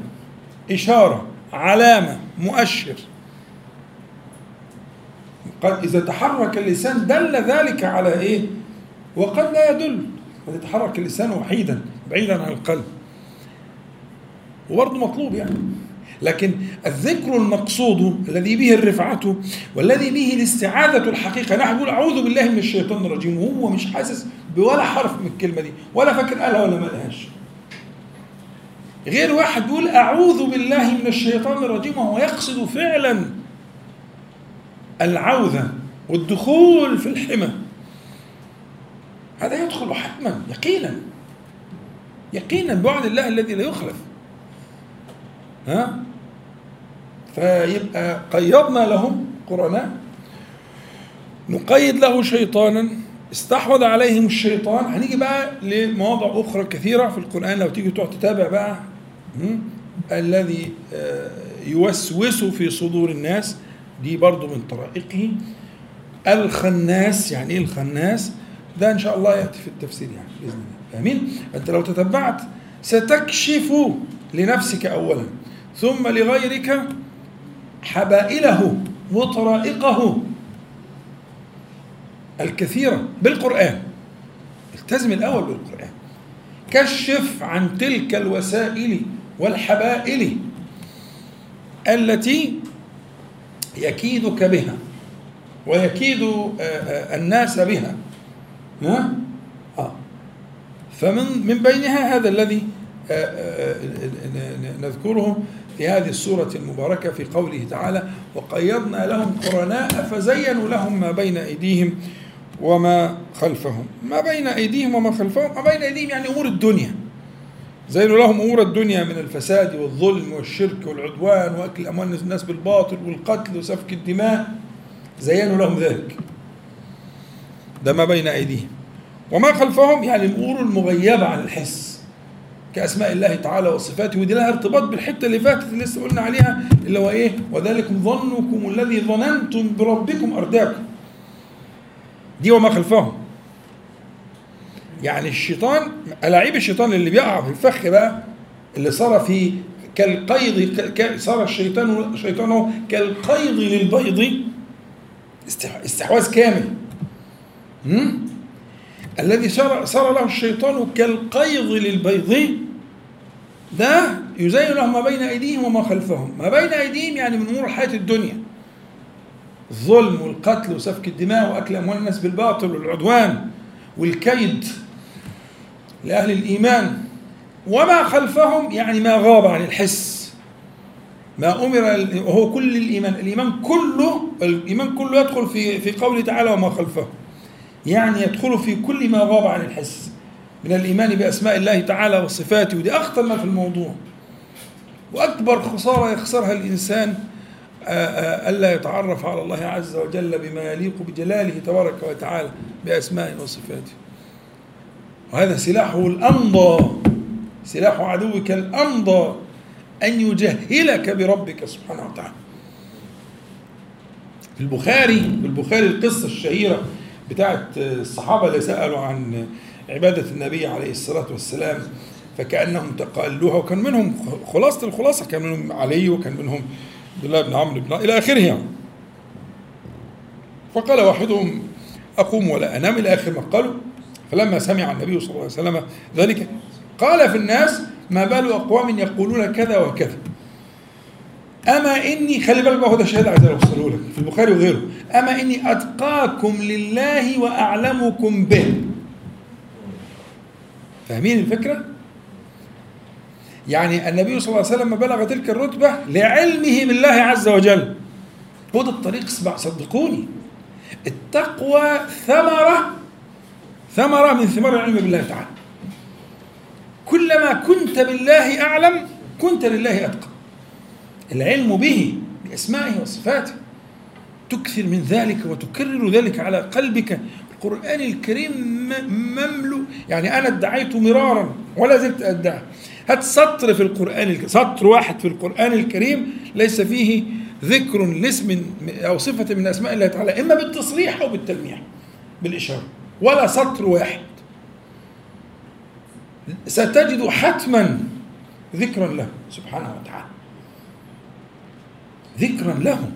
إشارة علامة مؤشر. قد إذا تحرك اللسان دل ذلك على إيه؟ وقد لا يدل. قد يتحرك اللسان وحيدا بعيدا عن القلب. وبرضه مطلوب يعني. لكن الذكر المقصود الذي به الرفعة والذي به الاستعاذة الحقيقة نحن نقول أعوذ بالله من الشيطان الرجيم وهو مش حاسس بولا حرف من الكلمة دي ولا فاكر قالها ولا ما قالهاش. غير واحد يقول أعوذ بالله من الشيطان الرجيم وهو يقصد فعلا العوذة والدخول في الحمى. هذا يدخل حتما يقينا يقينا بوعد الله الذي لا يخلف. ها؟ فيبقى قيضنا لهم قرناء. نقيد له شيطانا. استحوذ عليهم الشيطان. هنيجي بقى لمواضع أخرى كثيرة في القرآن. لو تيجي تقعد تتابع بقى الذي آه، يوسوس في صدور الناس. دي برضو من طرائقه. الخناس يعني إيه الخناس؟ ده إن شاء الله يأتي في التفسير يعني بإذن الله. فاهمين أنت لو تتبعت ستكشف لنفسك اولا ثم لغيرك حبائله وطرائقه الكثيرة بالقرآن. التزم الأول بالقرآن. كشف عن تلك الوسائل والحبائل التي يكيدك بها ويكيد آه، آه، الناس بها. ها؟ آه. فمن من بينها هذا الذي آه، نذكره في هذه السورة المباركة في قوله تعالى وقيضنا لهم قرناء فزينوا لهم ما بين أيديهم وما خلفهم. ما بين أيديهم وما خلفهم؟ ما بين أيديهم يعني أمور الدنيا. زينوا لهم أمور الدنيا من الفساد والظلم والشرك والعدوان وأكل أموال الناس بالباطل والقتل وسفك الدماء. زينوا لهم ذلك. ده ما بين أيديهم. وما خلفهم يعني الأمور المغيبة عن الحس. كأسماء الله تعالى وصفاته. ودي لها ارتباط بالحتة اللي فاتت اللي لسه قلنا عليها اللي هو إيه؟ وذلكم ظنكم الذي ظننتم بربكم أرداكم. دي وما خلفهم. يعني الشيطان ألاعيب الشيطان اللي بيقع في الفخ بقى اللي صار في كالقيض صار الشيطان شيطانه كالقيض للبيض استحواذ كامل. الذي صار له الشيطان كالقيض للبيض. ده يزين لهم ما بين أيديهم وما خلفهم. ما بين أيديهم يعني من أمور الحياة الدنيا. الظلم والقتل وسفك الدماء وأكل أموال الناس بالباطل والعدوان والكيد لأهل الإيمان. وما خلفهم يعني ما غاب عن الحس. ما أمر وهو كل الإيمان. الإيمان كله الإيمان كله يدخل في في قوله تعالى وما خلفه. يعني يدخل في كل ما غاب عن الحس. من الإيمان بأسماء الله تعالى وصفاته. ودي أخطر ما في الموضوع. وأكبر خسارة يخسرها الإنسان ألا يتعرف على الله عز وجل بما يليق بجلاله تبارك وتعالى بأسمائه وصفاته. وهذا سلاحه الأمضى. سلاح عدوك الأمضى. أن يجهلك بربك سبحانه وتعالى. في البخاري في البخاري القصة الشهيرة بتاعت الصحابة اللي سألوا عن عبادة النبي عليه الصلاة والسلام فكأنهم تقالوها وكان منهم خلاصة الخلاصة كان منهم علي وكان منهم عبد الله بن عمرو بن إلى آخره يعني. فقال واحدهم أقوم ولا أنام. إلى آخر ما قالوا فلما سمع النبي صلى الله عليه وسلم ذلك قال في الناس ما بال أقوام يقولون كذا وكذا. أما إني خلي بالك بقى هو ده الشهادة عايز أوصله لك في البخاري وغيره. أما إني أتقاكم لله وأعلمكم به. فاهمين الفكرة؟ يعني النبي صلى الله عليه وسلم بلغ تلك الرتبة لعلمه بالله عز وجل. هو ده الطريق صدقوني. التقوى ثمرة ثمرة من ثمار العلم بالله تعالى. كلما كنت بالله أعلم كنت لله أتقى. العلم به بأسمائه وصفاته. تكثر من ذلك وتكرر ذلك على قلبك. القرآن الكريم مملو. يعني أنا ادعيت مرارا ولا زلت أدعي هات سطر في القرآن الكريم سطر واحد في القرآن الكريم ليس فيه ذكر لاسم أو صفة من أسماء الله تعالى إما بالتصريح أو بالتلميح بالإشارة ولا سطر واحد. ستجد حتما ذكرا له سبحانه وتعالى. ذكرا له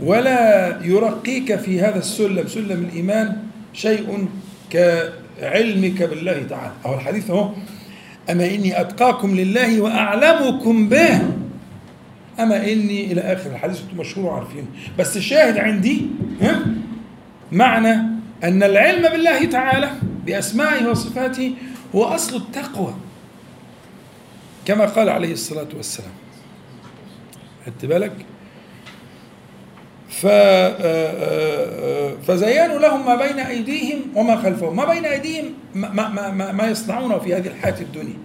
ولا يرقيك في هذا السلم. سلم الإيمان شيء كعلمك بالله تعالى. أو الحديث هو أما إني أتقاكم لله وأعلمكم به. أما إني إلى آخر الحديث أنتم مشهور وعارفينه بس الشاهد عندي ها معنى أن العلم بالله تعالى بأسمائه وصفاته هو أصل التقوى. كما قال عليه الصلاة والسلام. خدت بالك؟ ف فزينوا لهم ما بين أيديهم وما خلفهم. ما بين أيديهم ما, ما, ما, ما يصنعونه في هذه الحياة الدنيا.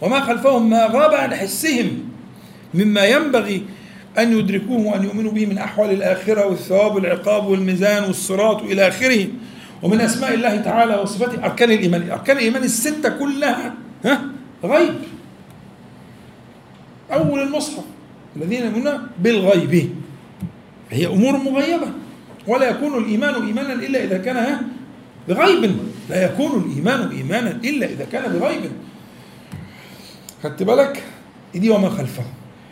وما خلفهم ما غاب عن حسهم مما ينبغي أن يدركوه وأن يؤمنوا به من أحوال الآخرة والثواب والعقاب والميزان والصراط وإلى آخره. ومن أسماء الله تعالى وصفاته أركان الإيمان. أركان الإيمان الستة كلها ها غيب. أول المصحف. الذين يؤمنون بالغيب. هي أمور مغيبة. ولا يكون الإيمان إيمانا إلا إذا كان بغيب. لا يكون الإيمان إيمانا إلا إذا كان بغيب. خدت بالك؟ إيدي وما خلفهم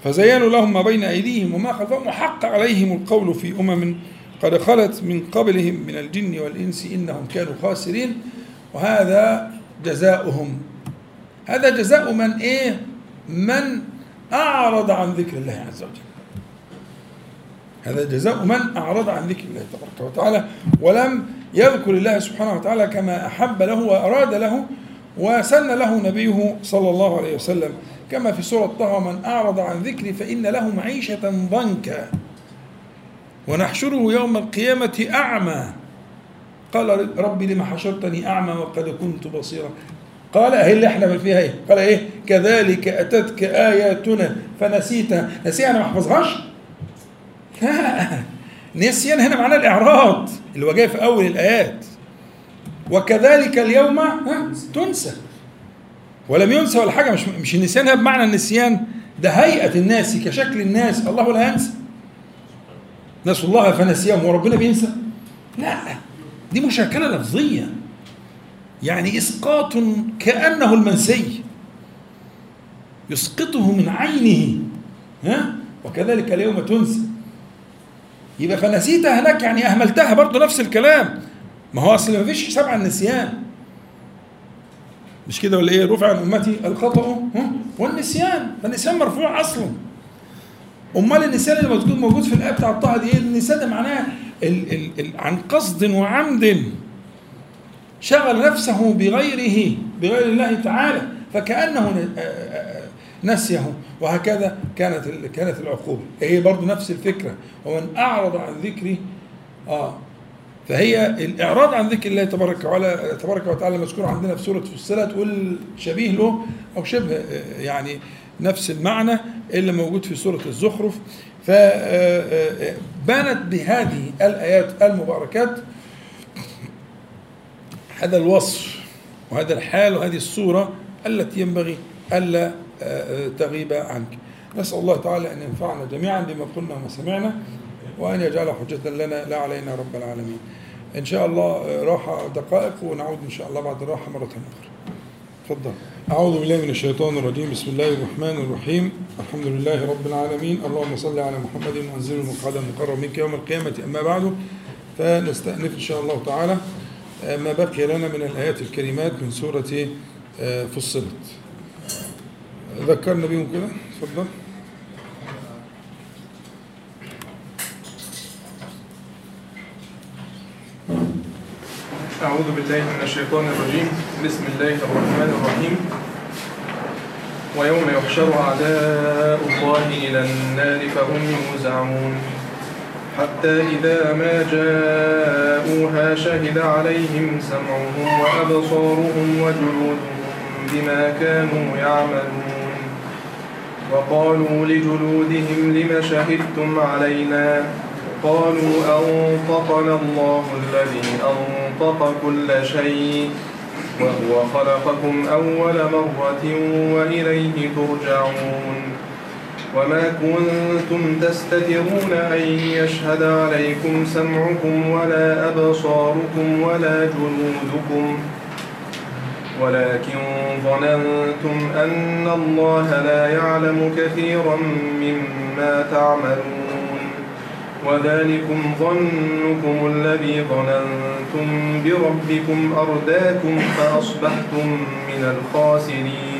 فزينوا لهم ما بين أيديهم وما خلفهم وحق عليهم القول في أمم قد خلت من قبلهم من الجن والإنس إنهم كانوا خاسرين. وهذا جزاؤهم. هذا جزاء من إيه؟ من أعرض عن ذكر الله عز وجل. هذا جزاء من أعرض عن ذكر الله تبارك وتعالى ولم يذكر الله سبحانه وتعالى كما أحب له وأراد له وسن له نبيه صلى الله عليه وسلم. كما في سورة طه من أعرض عن ذكري فإن له معيشة ضنكا ونحشره يوم القيامة أعمى. قال ربي لما حشرتني أعمى وقد كنت بصيرا. قال هي اللي إحنا فيها إيه؟ قال إيه؟ كذلك أتتك آياتنا فنسيتها، نسيها أنا ما أحفظهاش؟ نسيان هنا معناه الإعراض اللي هو جاي في أول الآيات. وكذلك اليوم ها تنسى. ولم ينسى ولا حاجة مش مش النسيان بمعنى النسيان. ده هيئة الناس كشكل الناس. الله لا ينسى. نسوا الله فنسيهم وربنا بينسى. لا. دي مشاكلة لفظية. يعني إسقاط كأنه المنسي يسقطه من عينه ها؟ وكذلك اليوم تنسى يبقى فنسيتها هناك يعني أهملتها برضه نفس الكلام. ما هو أصل ما فيش حساب على النسيان مش كده ولا إيه؟ رفع عن أمتي الخطأ والنسيان. فالنسيان مرفوع أصلا. أمال النسيان اللي موجود في الآية بتاع طه دي إيه؟ النسيان ده معناه عن قصد وعمد. شغل نفسه بغيره بغير الله تعالى فكأنه نسيه. وهكذا كانت كانت العقوبه هي برضه نفس الفكرة. ومن أعرض عن ذكري آه فهي الإعراض عن ذكر الله تبارك وتعالى تبارك وتعالى مذكور عندنا في سورة فصلت والشبيه له أو شبه يعني نفس المعنى اللي موجود في سورة الزخرف. فبانت بهذه الآيات المباركات هذا الوصف وهذا الحال وهذه الصورة التي ينبغي ألا تغيب عنك. نسأل الله تعالى أن ينفعنا جميعا بما قلنا وما سمعنا وأن يجعل حجة لنا لا علينا رب العالمين. إن شاء الله راحة دقائق ونعود إن شاء الله بعد الراحة مرة أخرى. تفضل. أعوذ بالله من الشيطان الرجيم. بسم الله الرحمن الرحيم. الحمد لله رب العالمين. اللهم صل على محمد وانزل المقعد المقرب منك يوم القيامة. أما بعد فنستأنف إن شاء الله تعالى. ما بقي لنا من الآيات الكريمات من سورة فصلت. ذكرنا بهم كده؟ تفضل. أعوذ بالله من الشيطان الرجيم. بسم الله الرحمن الرحيم. ويوم يحشر أعداء الله إلى النار فهم يوزعون. حتى إذا ما جاءوها شهد عليهم سمعهم وأبصارهم وجلودهم بما كانوا يعملون. وقالوا لجلودهم لم شهدتم علينا؟ قالوا أنطقنا الله الذي أنطق كل شيء وهو خلقكم أول مرة وإليه ترجعون. وما كنتم تستترون أن يشهد عليكم سمعكم ولا أبصاركم ولا جلودكم ولكن ظننتم أن الله لا يعلم كثيرا مما تعملون. وذلكم ظنكم الذي ظننتم بربكم أرداكم فأصبحتم من الخاسرين.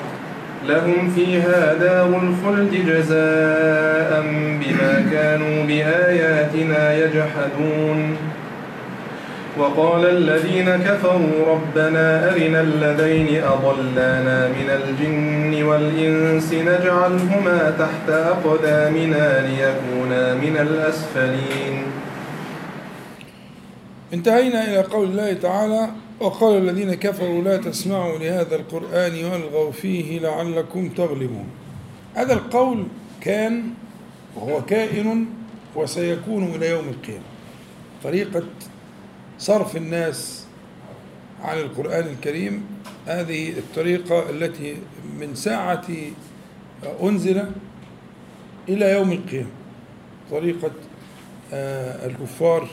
لهم فيها دار الخلد جزاء بما كانوا بآياتنا يجحدون. وقال الذين كفروا ربنا أرنا الذين أضلانا من الجن والإنس نجعلهما تحت أقدامنا ليكونا من الأسفلين. انتهينا إلى قول الله تعالى وقال الذين كفروا لا تسمعوا لهذا القرآن والغوا فيه لعلكم تغلبون. هذا القول كان وهو كائن وسيكون إلى يوم القيامة. طريقة صرف الناس عن القرآن الكريم هذه الطريقة التي من ساعة أنزل إلى يوم القيامة. طريقة آه، الكفار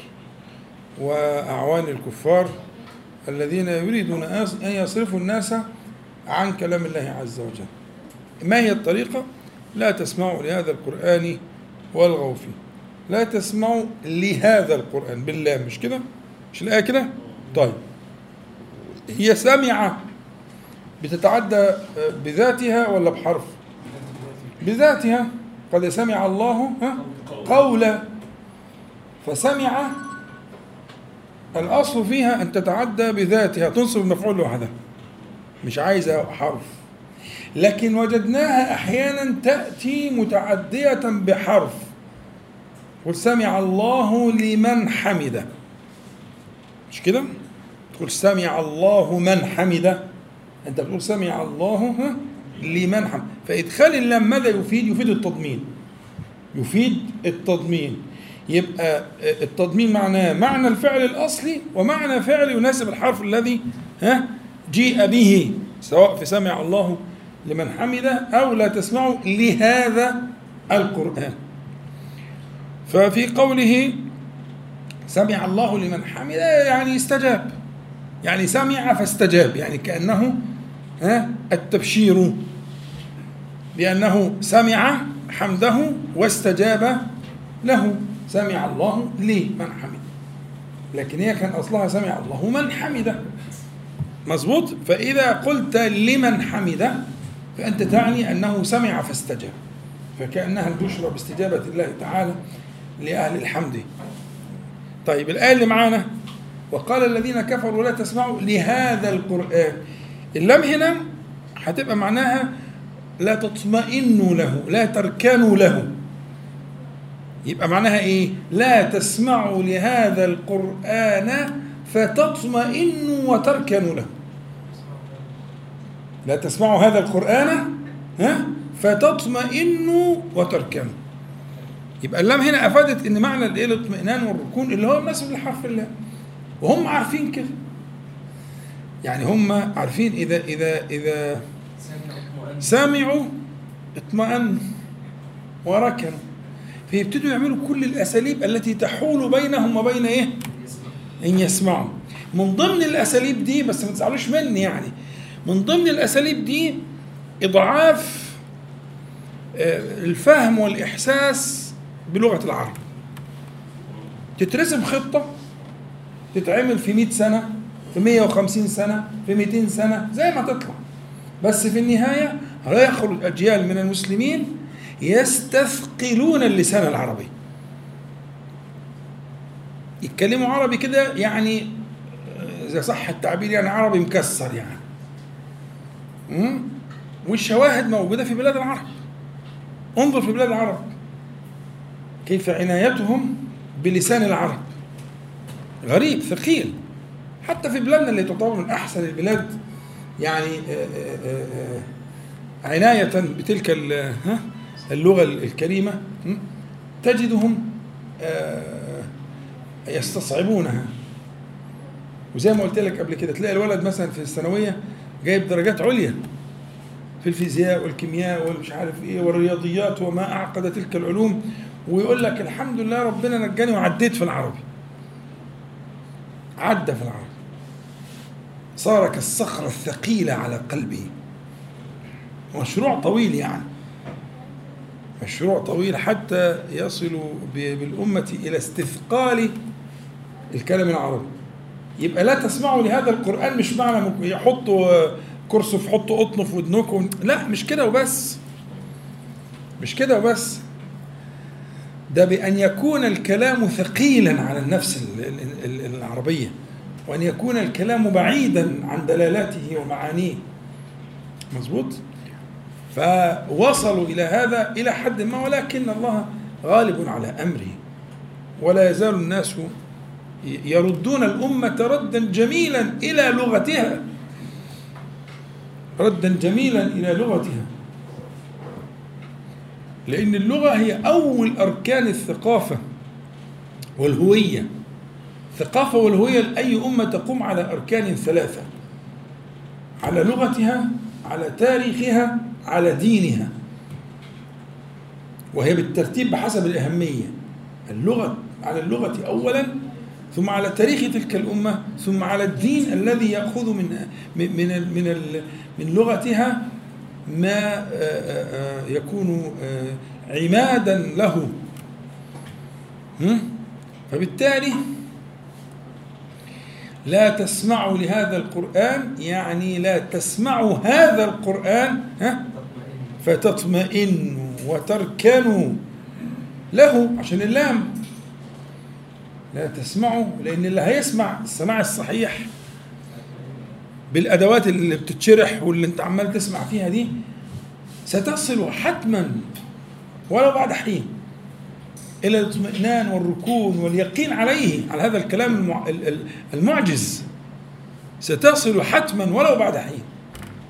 وأعوان الكفار الذين يريدون أن يصرفوا الناس عن كلام الله عز وجل ما هي الطريقة؟ لا تسمعوا لهذا القرآن والغوا فيه لا تسمعوا لهذا القرآن بالله مش كده؟ مش الآية كده؟ طيب هي سمعة بتتعدى بذاتها ولا بحرف؟ بذاتها قد سمع الله قولا فسمع الأصل فيها أن تتعدى بذاتها تنصب المفعول لوحدها. مش عايزة حرف. لكن وجدناها أحيانا تأتي متعدية بحرف. قل سمع الله لمن حمده. مش كده؟ تقول سمع الله من حمده. أنت بتقول سمع الله ها لمن حمده. فإدخال اللام ماذا يفيد؟ يفيد التضمين. يفيد التضمين. يبقى التضمين معناه معنى الفعل الأصلي ومعنى فعل يناسب الحرف الذي ها جيء به سواء في سمع الله لمن حمده أو لا تسمعوا لهذا القرآن. ففي قوله سمع الله لمن حمده يعني استجاب يعني سمع فاستجاب يعني كأنه ها التبشير بأنه سمع حمده واستجاب له. سمع الله لمن حمده. لكن هي كان أصلها سمع الله من حمده. مظبوط؟ فإذا قلت لمن حمده فأنت تعني أنه سمع فاستجاب. فكأنها البشرى باستجابة الله تعالى لأهل الحمد. طيب الآية اللي معانا وقال الذين كفروا لا تسمعوا لهذا القرآن. اللام هنا هتبقى معناها لا تطمئنوا له لا تركنوا له. يبقى معناها إيه؟ لا تسمعوا لهذا القرآن فتطمئنوا وتركنوا له. لا تسمعوا هذا القرآن ها؟ فتطمئنوا وتركنوا. يبقى اللام هنا أفادت إن معنى الإيه؟ الاطمئنان والركون اللي هو مناسب لحرف الله. وهم عارفين كده. يعني هم عارفين إذا إذا إذا سمعوا اطمأنوا وركنوا. فيبتدوا يعملوا كل الأساليب التي تحول بينهم وبين إيه؟ إن يسمعوا. من ضمن الأساليب دي بس ما تزعلوش مني يعني. من ضمن الأساليب دي إضعاف آه، الفهم والإحساس بلغة العرب. تترسم خطة تتعمل في 100 سنة في 150 سنة في 200 سنة زي ما تطلع. بس في النهاية هيخرج أجيال من المسلمين يستثقلون اللسان العربي. يتكلموا عربي كده يعني إذا صح التعبير يعني عربي مكسر يعني؟ والشواهد موجودة في بلاد العرب. انظر في بلاد العرب. كيف عنايتهم بلسان العرب. غريب ثقيل. حتى في بلادنا اللي تعتبر من أحسن البلاد يعني آه، آه، آه، عناية بتلك ها، اللغة الكريمة? تجدهم آه، يستصعبونها. وزي ما قلت لك قبل كده تلاقي الولد مثلا في الثانوية جايب درجات عليا في الفيزياء والكيمياء والمش عارف إيه والرياضيات وما أعقد تلك العلوم ويقول لك الحمد لله ربنا نجاني وعديت في العربي. عدى في العربي. صار كالصخرة الثقيلة على قلبه. مشروع طويل يعني. مشروع طويل حتى يصل بالأمة إلى استثقال الكلام العربي يبقى لا تسمعوا لهذا القرآن مش معنى يحطوا كرسف حطوا قطن في ودنكم لا مش كده وبس. مش كده وبس. ده بأن يكون الكلام ثقيلا على النفس ال- ال- ال- العربية وأن يكون الكلام بعيدا عن دلالاته ومعانيه. مظبوط؟ فوصلوا إلى هذا إلى حد ما ولكن الله غالب على أمره. ولا يزال الناس يردون الأمة ردا جميلا إلى لغتها. ردا جميلا إلى لغتها. لأن اللغة هي أول أركان الثقافة والهوية. الثقافة والهوية لأي أمة تقوم على أركان ثلاثة على لغتها على تاريخها على دينها. وهي بالترتيب بحسب الأهمية. اللغة على اللغة أولا ثم على تاريخ تلك الأمة ثم على الدين الذي يأخذ من من من من, لغتها ما آه، آه، آه، يكون عمادا له؟ فبالتالي لا تسمعوا لهذا القرآن يعني لا تسمعوا هذا القرآن ها؟ فتطمئنوا وتركنوا له عشان اللام. لا تسمعوا لأن اللي هيسمع السماع الصحيح بالأدوات اللي بتتشرح واللي أنت عمال تسمع فيها دي ستصل حتما ولو بعد حين إلى الاطمئنان والركون واليقين عليه على هذا الكلام المع- ال- ال- المعجز. ستصل حتما ولو بعد حين.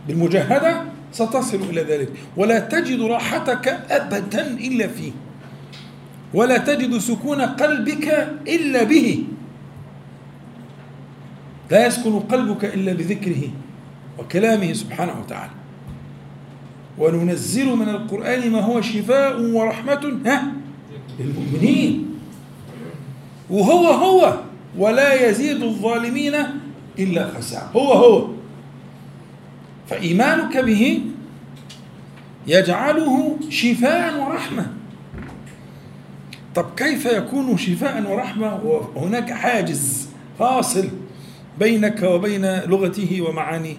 بالمجاهدة ستصل إلى ذلك. ولا تجد راحتك أبدا إلا فيه. ولا تجد سكون قلبك إلا به. لا يسكن قلبك إلا بذكره وكلامه سبحانه وتعالى. وننزل من القرآن ما هو شفاء ورحمة ها للمؤمنين. وهو هو ولا يزيد الظالمين إلا خسارة. هو هو. فإيمانك به يجعله شفاء ورحمة. طب كيف يكون شفاء ورحمة وهناك حاجز فاصل بينك وبين لغته ومعانيه?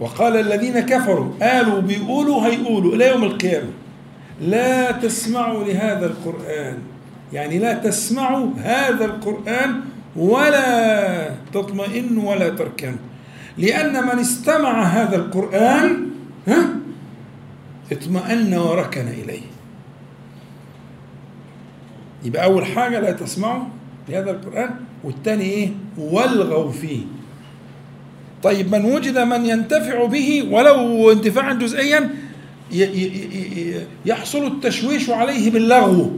وقال الذين كفروا قالوا بيقولوا هيقولوا إلى يوم القيامة. لا تسمعوا لهذا القرآن. يعني لا تسمعوا هذا القرآن ولا تطمئنوا ولا تركنوا. لأن من استمع هذا القرآن ها اطمأن وركن إليه. يبقى أول حاجة لا تسمعوا لهذا القرآن والثاني إيه؟ والغوا فيه. طيب من وجد من ينتفع به ولو انتفاعا جزئيا يحصل التشويش عليه باللغو.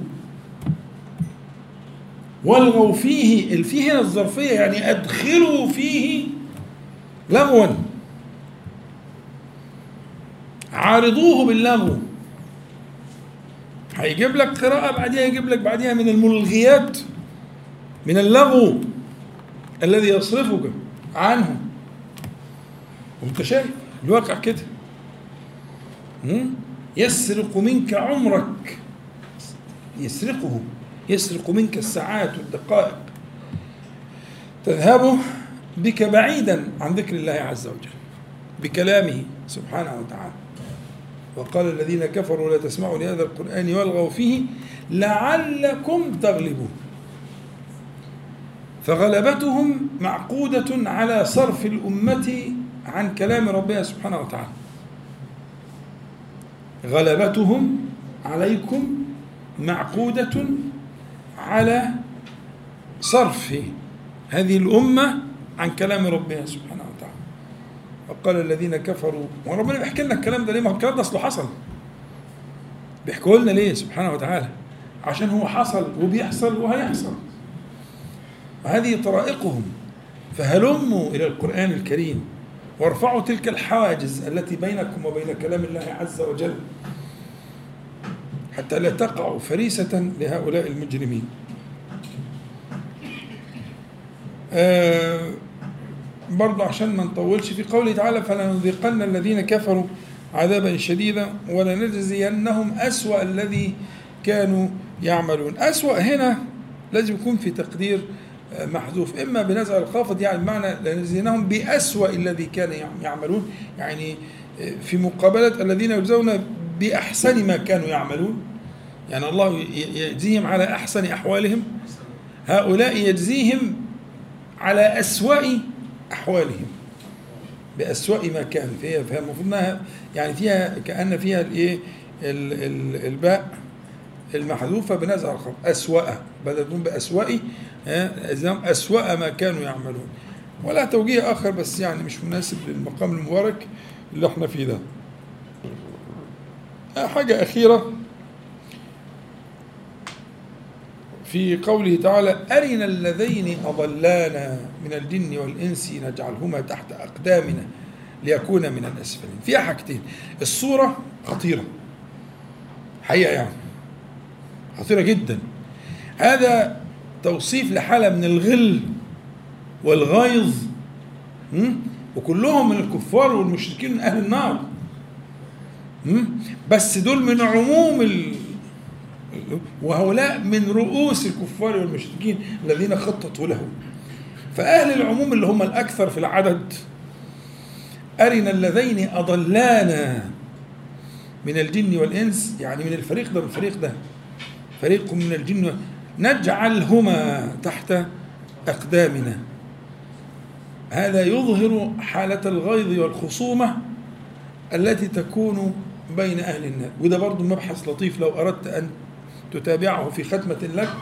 والغوا فيه هنا الظرفية يعني أدخلوا فيه لغوا. عارضوه باللغو. هيجيب لك قراءة بعديها يجيب لك بعديها من الملغيات من اللغو الذي يصرفك عنه. وانت شايف الواقع كده؟ يسرق منك عمرك. يسرقه. يسرق منك الساعات والدقائق. تذهب بك بعيدا عن ذكر الله عز وجل بكلامه سبحانه وتعالى. وقال الذين كفروا لا تسمعوا لهذا القرآن والغوا فيه لعلكم تغلبون. فغلبتهم معقودة على صرف الأمة عن كلام ربها سبحانه وتعالى. غلبتهم عليكم معقودة على صرف هذه الأمة عن كلام ربها سبحانه وتعالى. وقال الذين كفروا وربنا بيحكي لنا الكلام ده ليه؟ ما هو الكلام ده أصله حصل. بيحكوا لنا ليه سبحانه وتعالى؟ عشان هو حصل وبيحصل وهيحصل. وهذه طرائقهم. فهلموا إلى القرآن الكريم وارفعوا تلك الحواجز التي بينكم وبين كلام الله عز وجل حتى لا تقعوا فريسة لهؤلاء المجرمين. آه برضه عشان ما نطولش في قوله تعالى فلنذيقن الذين كفروا عذابا شديدا ولنجزينهم أسوأ الذي كانوا يعملون. أسوأ هنا لازم يكون في تقدير محذوف. إما بنزع الخافض يعني بمعنى لنجزينهم بأسوأ الذي كانوا يعملون. يعني في مقابلة الذين يجزون بأحسن ما كانوا يعملون. يعني الله يجزيهم على أحسن أحوالهم. هؤلاء يجزيهم على أسوأ أحوالهم. بأسوأ ما كان فيها المفروض إنها يعني فيها كأن فيها الإيه؟ الباء المحذوفة بنزع الخط أسوأ. بدل تكون بأسوأ أسوأ ما كانوا يعملون. ولا توجيه آخر بس يعني مش مناسب للمقام المبارك اللي إحنا فيه ده. حاجة أخيرة. في قوله تعالى أرنا اللذين أضلانا من الجن والإنس نجعلهما تحت أقدامنا ليكون من الأسفلين. فيها حاجتين. الصورة خطيرة. حقيقة يعني. خطيرة جدا. هذا توصيف لحالة من الغل والغيظ وكلهم من الكفار والمشركين من أهل النار بس دول من عموم. وهؤلاء من رؤوس الكفار والمشركين الذين خططوا لهم. فأهل العموم اللي هم الأكثر في العدد أرنا اللذين أضلانا من الجن والإنس يعني من الفريق ده الفريق ده فريق من الجن نجعلهما تحت أقدامنا. هذا يظهر حالة الغيظ والخصومة التي تكون بين أهل النار. وده برضو مبحث لطيف لو أردت أن تتابعه في ختمة لك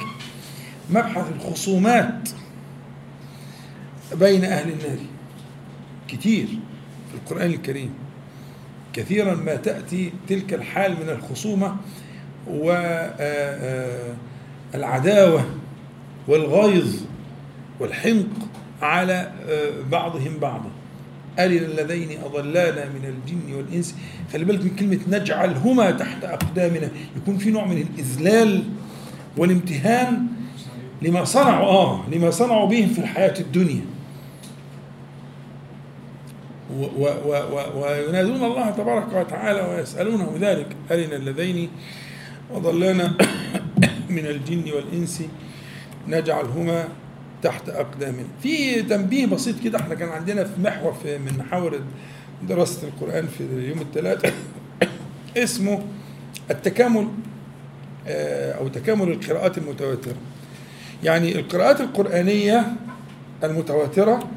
مبحث الخصومات بين أهل النار. كتير في القرآن الكريم. كثيرا ما تأتي تلك الحال من الخصومة والعداوة والغيظ والحنق على بعضهم بعضا. أرنا اللذين أضلانا من الجن والإنس خلي بالك من كلمة نجعلهما تحت أقدامنا. يكون في نوع من الإذلال والامتهان لما صنعوا آه لما صنعوا بهم في الحياة الدنيا. وينادون الله تبارك وتعالى ويسألونه ذلك. أرنا اللذين وضلانا (coughs) من الجن والإنس نجعلهما تحت أقدامنا. في تنبيه بسيط كده إحنا كان عندنا في محور في من محاور دراسة القرآن في يوم الثلاثاء (coughs) اسمه التكامل أو تكامل القراءات المتواترة. يعني القراءات القرآنية المتواترة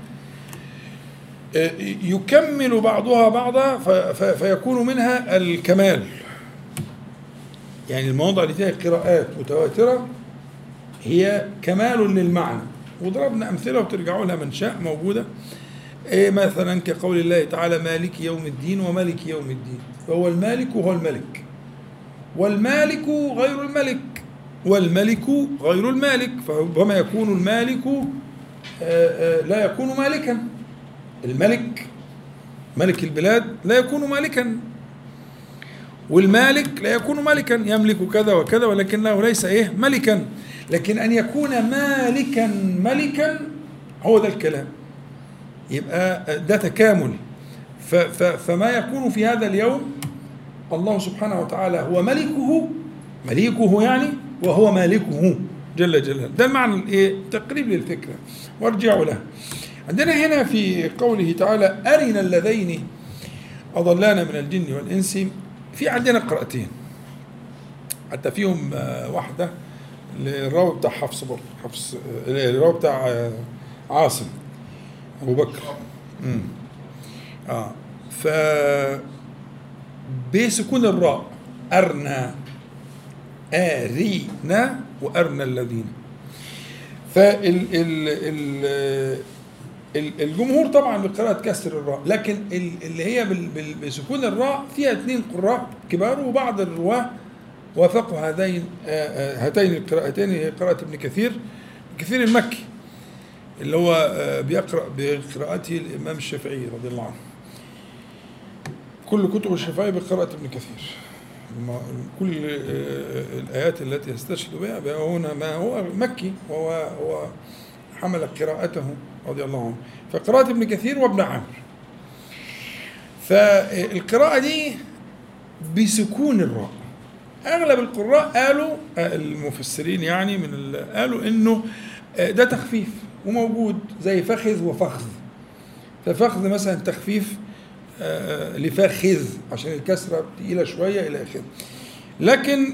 يكمل بعضها بعضا فيكون منها الكمال. يعني المواضع اللي فيها قراءات متواترة هي كمال للمعنى. وضربنا أمثلة وترجعوا لها من شاء موجودة. إيه مثلا كقول الله تعالى مالك يوم الدين وملك يوم الدين. فهو المالك وهو الملك. والمالك غير الملك. والملك غير المالك فربما يكون المالك آه، آه، لا يكون مالكا. الملك ملك البلاد لا يكون مالكا. والمالك لا يكون مالكا. يملك كذا وكذا ولكنه ليس إيه؟ ملكا. لكن أن يكون مالكا ملكا هو ده الكلام. يبقى ده تكامل. فما يكون في هذا اليوم الله سبحانه وتعالى هو ملكه مليكه يعني وهو مالكه جل جلاله. ده المعنى الإيه؟ تقريب للفكرة. وارجعوا له. عندنا هنا في قوله تعالى أرنا اللذين أضلانا من الجن والإنس. في عندنا قراءتين. حتى فيهم آه، واحدة. للراوي بتاع حفص برضه حفص آه، الراوي بتاع آه، عاصم أبو بكر. امم آه. ف بسكون الراء. أرنا آرينا وأرنا الذين. فال ال ال ال- الجمهور طبعا بقراءة كسر الراء. لكن ال- اللي هي بسكون الراء فيها اثنين قراء كبار وبعض الرواة وافقوا هذين آه، آه، هاتين القراءتين هي قراءة ابن كثير كثير المكي اللي هو آه، بيقرأ بقراءته الإمام الشافعي رضي الله عنه. كل كتب الشافعي بقراءة ابن كثير. كل الآيات التي يستشهد بها بها هنا ما هو مكي وهو هو حمل قراءته رضي الله عنه. فقراءة ابن كثير وابن عامر فالقراءة دي بسكون الراء أغلب القراء قالوا آه، المفسرين يعني من ال- قالوا إنه آه، ده تخفيف وموجود زي فخذ وفخذ. ففخذ مثلا تخفيف آه، لفاخذ عشان الكسرة تقيلة شوية إلى آخره. لكن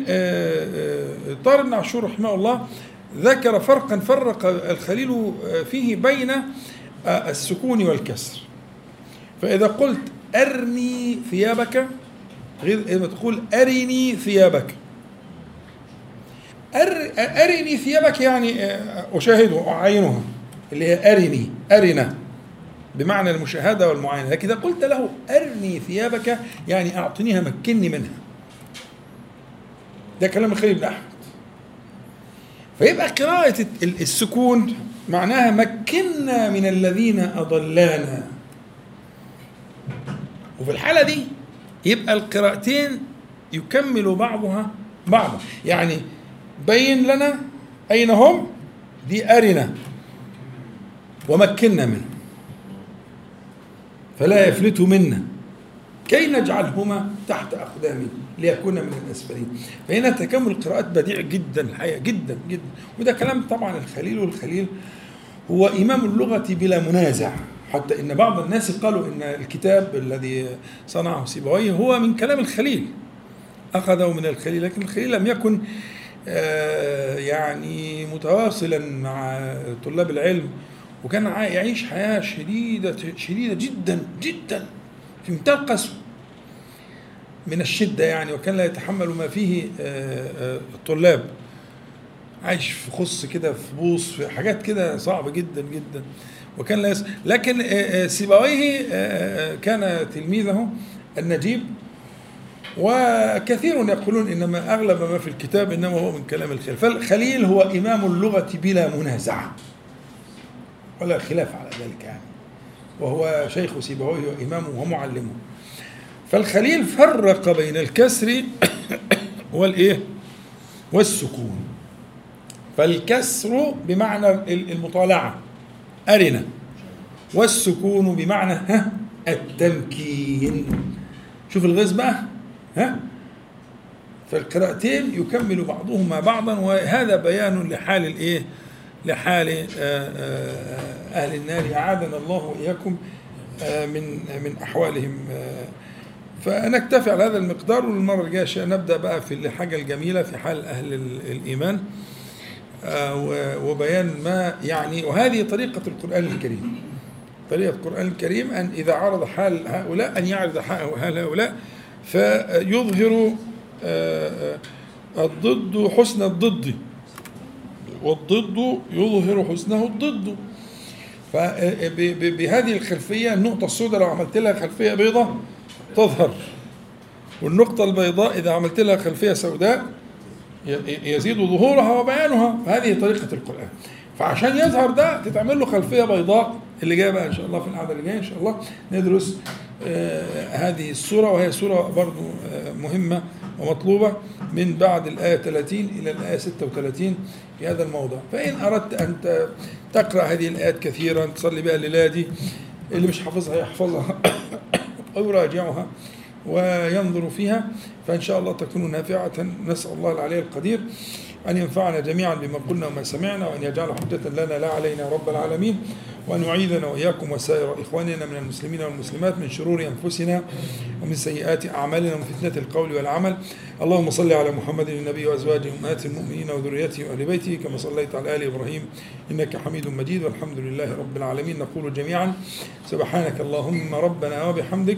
طارق بن عاشور رحمه الله ذكر فرقا فرق الخليل فيه بين السكون والكسر. فإذا قلت أرني ثيابك غير إذا تقول أرني ثيابك. أر أرني ثيابك يعني آه، أشاهده أعاينها اللي هي أرني أرنا بمعنى المشاهدة والمعاينة. لكن إذا قلت له أرني ثيابك يعني أعطنيها مكني منها. ده كلام الخليل بن أحمد. فيبقى قراءة ال- السكون معناها مكنا من الذين أضلانا. وفي الحالة دي يبقى القراءتين يكمل بعضها بعضا. يعني بين لنا أين هم؟ دي أرنا. ومكنا منهم فلا يفلتوا منا. كي نجعلهما تحت أقدامنا ليكون من الأسفلين. فهنا تكامل القراءات بديع جدا الحقيقة جدا جدا. وده كلام طبعا الخليل والخليل. هو إمام اللغة بلا منازع. حتى إن بعض الناس قالوا إن الكتاب الذي صنعه سيبويه هو من كلام الخليل. أخذه من الخليل لكن الخليل لم يكن آه، يعني متواصلا مع طلاب العلم وكان يعيش حياة شديدة شديدة جدا جدا في منتهى القسوة. من الشدة يعني وكان لا يتحمل ما فيه آه، آه، الطلاب. عايش في خص كده في بوص في حاجات كده صعبة جدا جدا. وكان لا يس... لكن آه، آه، سيبويه آه، كان تلميذه النجيب. وكثير يقولون إنما أغلب ما في الكتاب إنما هو من كلام الخليل. فالخليل هو إمام اللغة بلا منازعة. ولا خلاف على ذلك يعني. وهو شيخ سيبويه وإمامه ومعلمه. فالخليل فرق بين الكسر (coughs) والإيه؟ والسكون. فالكسر بمعنى المطالعة. أرنا. والسكون بمعنى ها التمكين. شوف الغيظ بقى ها. فالقراءتين يكمل بعضهما بعضا وهذا بيان لحال الإيه؟ لحال آه، آه، أهل النار. أعاذنا الله وإياكم آه، من من أحوالهم. فنكتفي على هذا المقدار والمرة الجاية نبدأ بقى في الحاجة الجميلة في حال أهل ال- الإيمان. وبيان ما يعني وهذه طريقة القرآن الكريم. طريقة القرآن الكريم أن إذا عرض حال هؤلاء أن يعرض حال هؤلاء فيظهر آه، آه، الضد حسن الضد. والضد يظهر حسنه الضد. فبهذه الخلفية النقطة السوداء لو عملت لها خلفية بيضاء تظهر. والنقطة البيضاء إذا عملت لها خلفية سوداء يزيد ظهورها وبيانها. فهذه طريقة القرآن. فعشان يظهر ده تتعمل له خلفية بيضاء اللي جاية بقى إن شاء الله في القعدة اللي جاية إن شاء الله ندرس آه هذه السورة وهي سورة برضو آه مهمة ومطلوبة من بعد الآية 30 إلى الآية 36 في هذا الموضع فإن أردت أن ت- تقرأ هذه الآيات كثيرا تصلي بها الليلة دي اللي مش حافظها يحفظها. (coughs) أو يراجعها وينظر فيها. فإن شاء الله تكون نافعة. نسأل الله العلي القدير أن ينفعنا جميعا بما قلنا وما سمعنا وأن يجعل حجة لنا لا علينا رب العالمين وأن يعيذنا وإياكم وسائر إخواننا من المسلمين والمسلمات من شرور أنفسنا ومن سيئات أعمالنا ومن فتنة القول والعمل. اللهم صل على محمد النبي وأزواجه أمهات المؤمنين وذريته وأهل بيته كما صليت على آل إبراهيم إنك حميد مجيد. والحمد لله رب العالمين. نقول جميعا سبحانك اللهم ربنا وبحمدك.